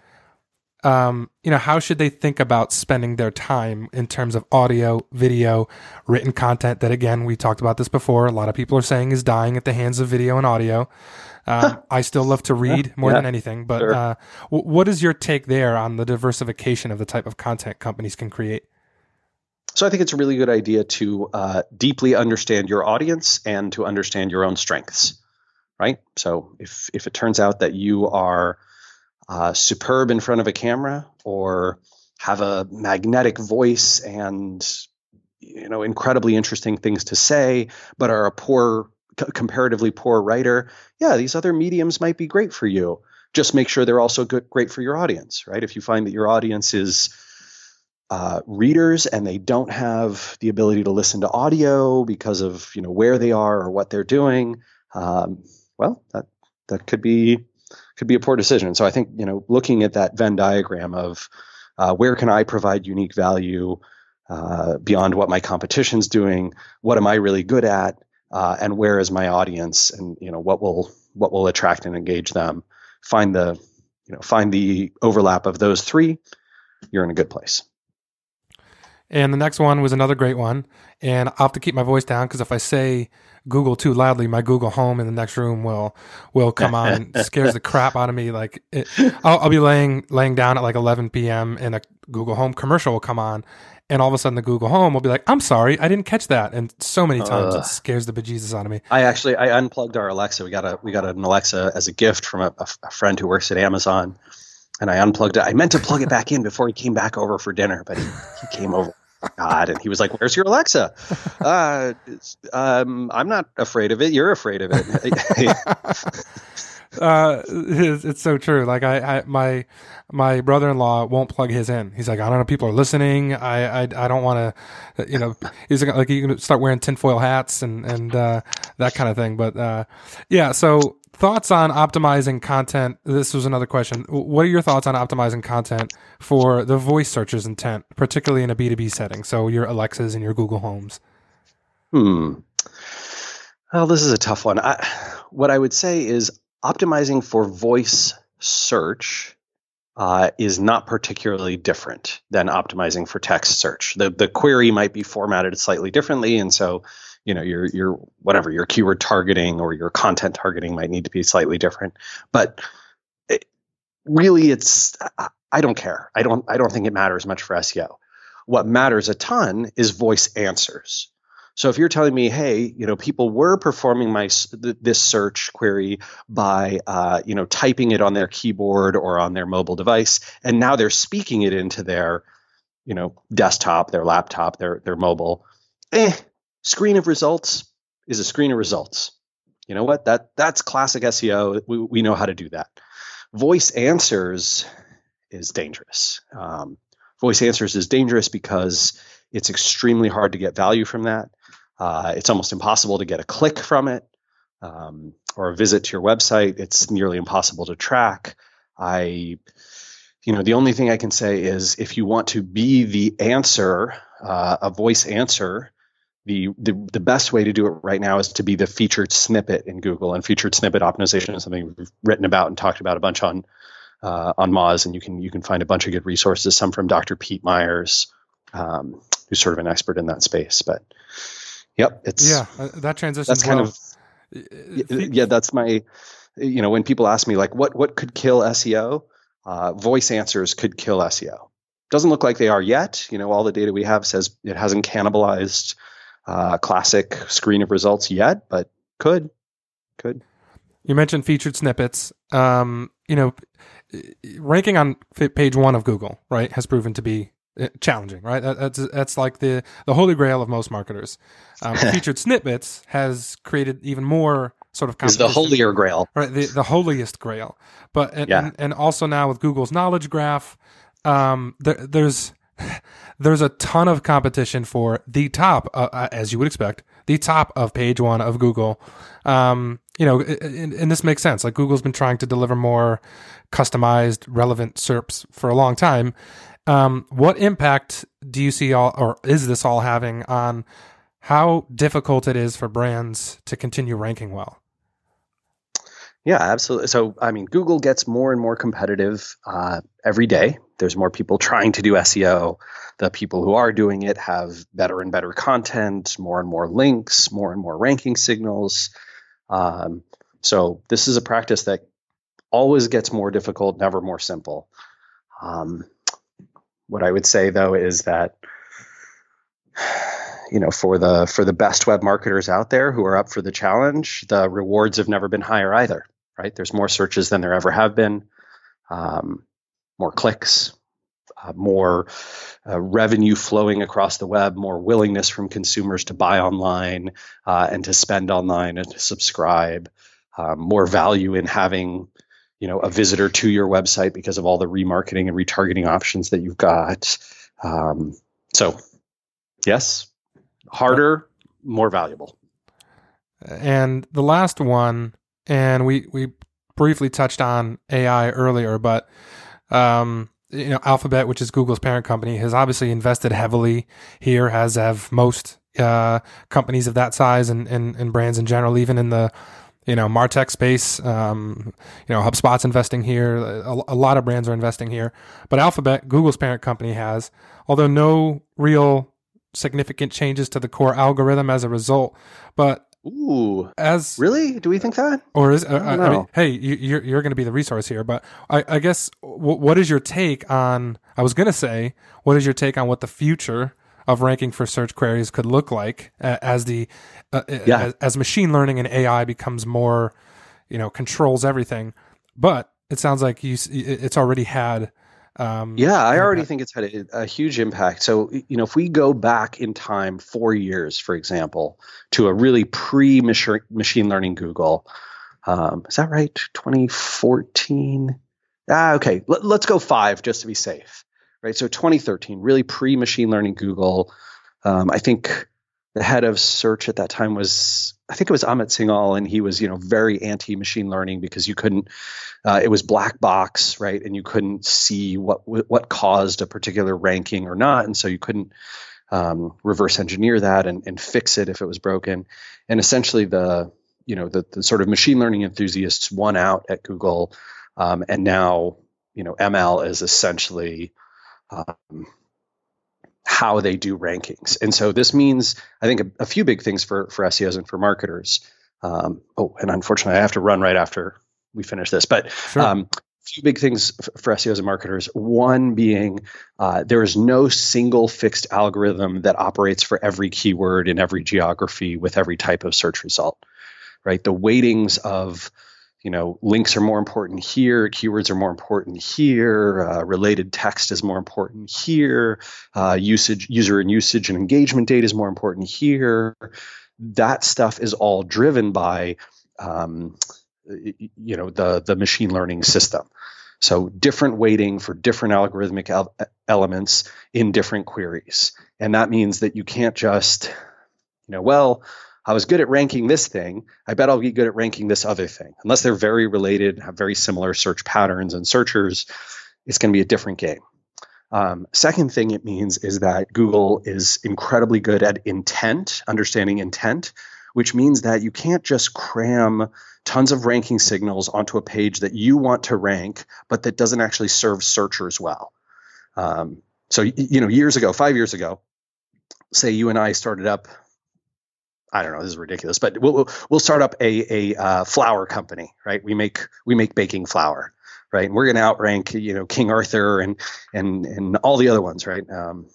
um, you know, how should they think about spending their time in terms of audio, video, written content that, again, we talked about this before. A lot of people are saying is dying at the hands of video and audio. Um, I still love to read more yeah, than anything, but sure. uh, w- what is your take there on the diversification of the type of content companies can create? So I think it's a really good idea to uh, deeply understand your audience and to understand your own strengths, right? So if if it turns out that you are uh, superb in front of a camera or have a magnetic voice and you know incredibly interesting things to say but are a poor comparatively poor writer yeah these other mediums might be great for you. Just make sure they're also good, great for your audience right? If you find that your audience is uh, readers and they don't have the ability to listen to audio because of you know where they are or what they're doing um, well that that could be could be a poor decision. So I think you know looking at that Venn diagram of uh, where can I provide unique value uh, beyond what my competition's doing, what am I really good at, uh, and where is my audience, and you know what will what will attract and engage them. Find the you know find the overlap of those three. You're in a good place. And the next one was another great one. And I'll have to keep my voice down because if I say Google too loudly, my Google Home in the next room will will come on and scares the crap out of me. Like it, I'll, I'll, be laying laying down at like 11 p.m. and a Google Home commercial will come on, and all of a sudden the Google Home will be like, "I'm sorry, I didn't catch that." And so many times uh, it scares the bejesus out of me. I actually I unplugged our Alexa. We got a we got an Alexa as a gift from a, a friend who works at Amazon, and I unplugged it. I meant to plug it back in before he came back over for dinner, but he, he came over God. And he was like, Where's your Alexa? Uh, um, I'm not afraid of it. You're afraid of it. uh, it's, it's, so true. Like I, I, my, my brother-in-law won't plug his in. He's like, I don't know, people are listening. I, I, I don't want to, you know, he's like, like, you can start wearing tinfoil hats and, and, uh, that kind of thing. But, uh, yeah. So thoughts on optimizing content. This was another question. What are your thoughts on optimizing content for the voice searcher's intent, particularly in a B2B setting? So your Alexas and your Google Homes. Hmm. Well, this is a tough one. I, what I would say is optimizing for voice search uh, is not particularly different than optimizing for text search. The the query might be formatted slightly differently, and so you know your your whatever your keyword targeting or your content targeting might need to be slightly different. But it, really, it's I don't care. I don't I don't think it matters much for SEO. What matters a ton is voice answers. So if you're telling me, hey, you know, people were performing my this search query by, uh, you know, typing it on their keyboard or on their mobile device, and now they're speaking it into their, you know, desktop, their laptop, their their mobile. Eh, screen of results is a screen of results. You know what? That that's classic SEO. We we know how to do that. Voice answers is dangerous. Um, voice answers is dangerous because it's extremely hard to get value from that. Uh, it's almost impossible to get a click from it um, or a visit to your website. It's nearly impossible to track. I, you know, the only thing I can say is if you want to be the answer, uh, a voice answer, the, the the best way to do it right now is to be the featured snippet in Google. And featured snippet optimization is something we've written about and talked about a bunch on uh, on Moz, and you can you can find a bunch of good resources. Some from Dr. Pete Meyers, um, who's sort of an expert in that space. But Yep, it's yeah. Uh, that transition. That's kind well. of yeah. That's my you know when people ask me like what what could kill SEO, uh, voice answers could kill SEO. Doesn't look like they are yet. You know, all the data we have says it hasn't cannibalized uh, classic screen of results yet, but could could. You mentioned featured snippets. Um, you know, ranking on page one of Google, right, has proven to be uh, challenging, right? That's that's like the the holy grail of most marketers. Um, featured snippets has created even more sort of is the holier grail, right? The the holiest grail. But and, yeah. and, and also now with Google's knowledge graph, um, there, there's there's a ton of competition for the top, uh, uh, as you would expect, the top of page one of Google. Um, you know, and, and, this makes sense. Like Google's been trying to deliver more customized, relevant SERPs for a long time, um, what impact do you see all, or is this all having on how difficult it is for brands to continue ranking well? Yeah, absolutely. So, I mean, Google gets more and more competitive uh, every day. There's more people trying to do SEO. The people who are doing it have better and better content, more and more links, more and more ranking signals. Um, so, this is a practice that always gets more difficult, never more simple. Um, what I would say though is that you know for the for the best web marketers out there who are up for the challenge, the rewards have never been higher either. Right? There's more searches than there ever have been, um, more clicks, uh, more uh, revenue flowing across the web, more willingness from consumers to buy online uh, and to spend online and to subscribe, um, more value in having you know a visitor to your website because of all the remarketing and retargeting options that you've got. Um, so, yes, harder, more valuable. And the last one, and we we briefly touched on AI earlier, but um, you know, Alphabet, which is Google's parent company, has obviously invested heavily here, as have most uh, companies of that size and, and, and brands in general, even in the you know martech space um, you know hubspot's investing here a, a, lot of brands are investing here but alphabet google's parent company has although no real significant changes to the core algorithm as a result but Ooh, as really? Do we think that? Or is uh, I, I mean, hey, you, are you're going to be the resource here, but I, I guess w- what is your take on? I was going to say, what is your take on what the future of ranking for search queries could look like as the uh, uh, yeah. as, as, machine learning and AI becomes more, you know, controls everything. But it sounds like you it's already had Um, yeah, I already think it's had a, a, huge impact. So, you know, if we go back in time four years, for example, to a really pre machine learning Google, um, is that right? 2014? Ah, okay. Let, us go five just to be safe, right? So 2013, really pre machine learning Google. Um, I think the head of search at that time was I think it was Amit Singhal, and he was you know very anti machine learning because you couldn't uh, it was black box right, and you couldn't see what what caused a particular ranking or not, and so you couldn't um, reverse engineer that and, and fix it if it was broken, and essentially the you know the, the sort of machine learning enthusiasts won out at Google, um, and now you know ML is essentially um, how they do rankings. And so this means, I think, a, a few big things for, for SEOs and for marketers. Um, oh, and unfortunately, I have to run right after we finish this. But sure. um, a few big things for SEOs and marketers. One being uh, there is no single fixed algorithm that operates for every keyword in every geography with every type of search result. Right, the weightings of you know links are more important here keywords are more important here uh, related text is more important here uh, usage user and usage and engagement data is more important here. That stuff is all driven by um, you know the the machine learning system. So different weighting for different algorithmic el- elements in different queries. And that means that you can't just you know well I was good at ranking this thing. I bet I'll be good at ranking this other thing. Unless they're very related, have very similar search patterns and searchers, it's going to be a different game. Um, second thing it means is that Google is incredibly good at intent, understanding intent, which means that you can't just cram tons of ranking signals onto a page that you want to rank, but that doesn't actually serve searchers well. Um, so, you know, years ago, five years ago, say you and I started up I don't know. This is ridiculous, but we'll we'll start up a a uh, flour company, right? We make we make baking flour, right? And we're going to outrank you know King Arthur and and and all the other ones, right? Um,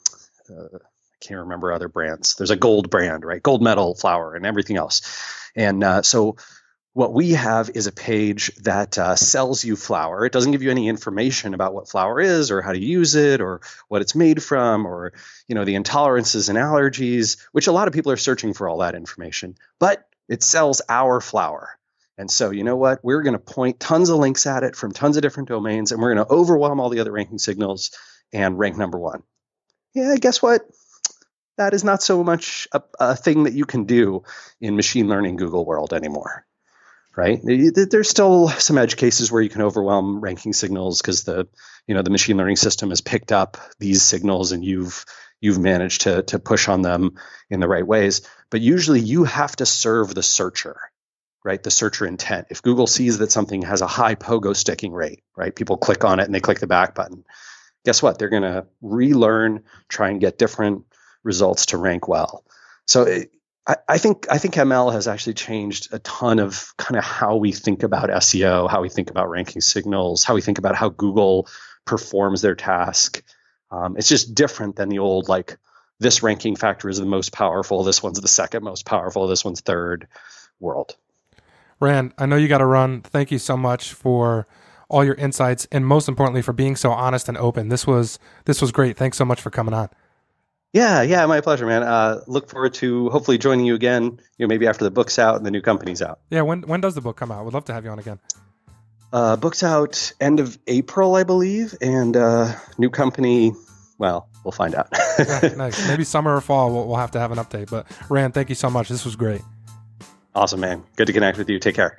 uh, I can't remember other brands. There's a gold brand, right? Gold medal flour and everything else, and uh, so what we have is a page that uh, sells you flour. It doesn't give you any information about what flour is or how to use it or what it's made from or you know the intolerances and allergies, which a lot of people are searching for all that information. But it sells our flour. And so, you know what? We're going to point tons of links at it from tons of different domains, and we're going to overwhelm all the other ranking signals and rank number one. Yeah, guess what? That is not so much a, a thing that you can do in machine learning Google world anymore right? There's still some edge cases where you can overwhelm ranking signals because the you know the machine learning system has picked up these signals and you've you've managed to to push on them in the right ways. But usually you have to serve the searcher, right? The searcher intent. If Google sees that something has a high pogo sticking rate, right? People click on it and they click the back button. Guess what? They're going to relearn, try and get different results to rank well. So I, think I think ML has actually changed a ton of kind of how we think about SEO, how we think about ranking signals, how we think about how Google performs their task. Um, it's just different than the old like this ranking factor is the most powerful, this one's the second most powerful, this one's third world. Rand, I know you got to run. Thank you so much for all your insights and most importantly for being so honest and open. This was this was great. Thanks so much for coming on. Yeah, yeah, my pleasure, man. Uh, look forward to hopefully joining you again. You know, maybe after the book's out and the new company's out. Yeah, when when does the book come out? Would love to have you on again. Uh, book's out end of April, I believe, and uh, new company. Well, we'll find out. yeah, nice. Maybe summer or fall. We'll, we'll have to have an update. But Rand, thank you so much. This was great. Awesome, man. Good to connect with you. Take care.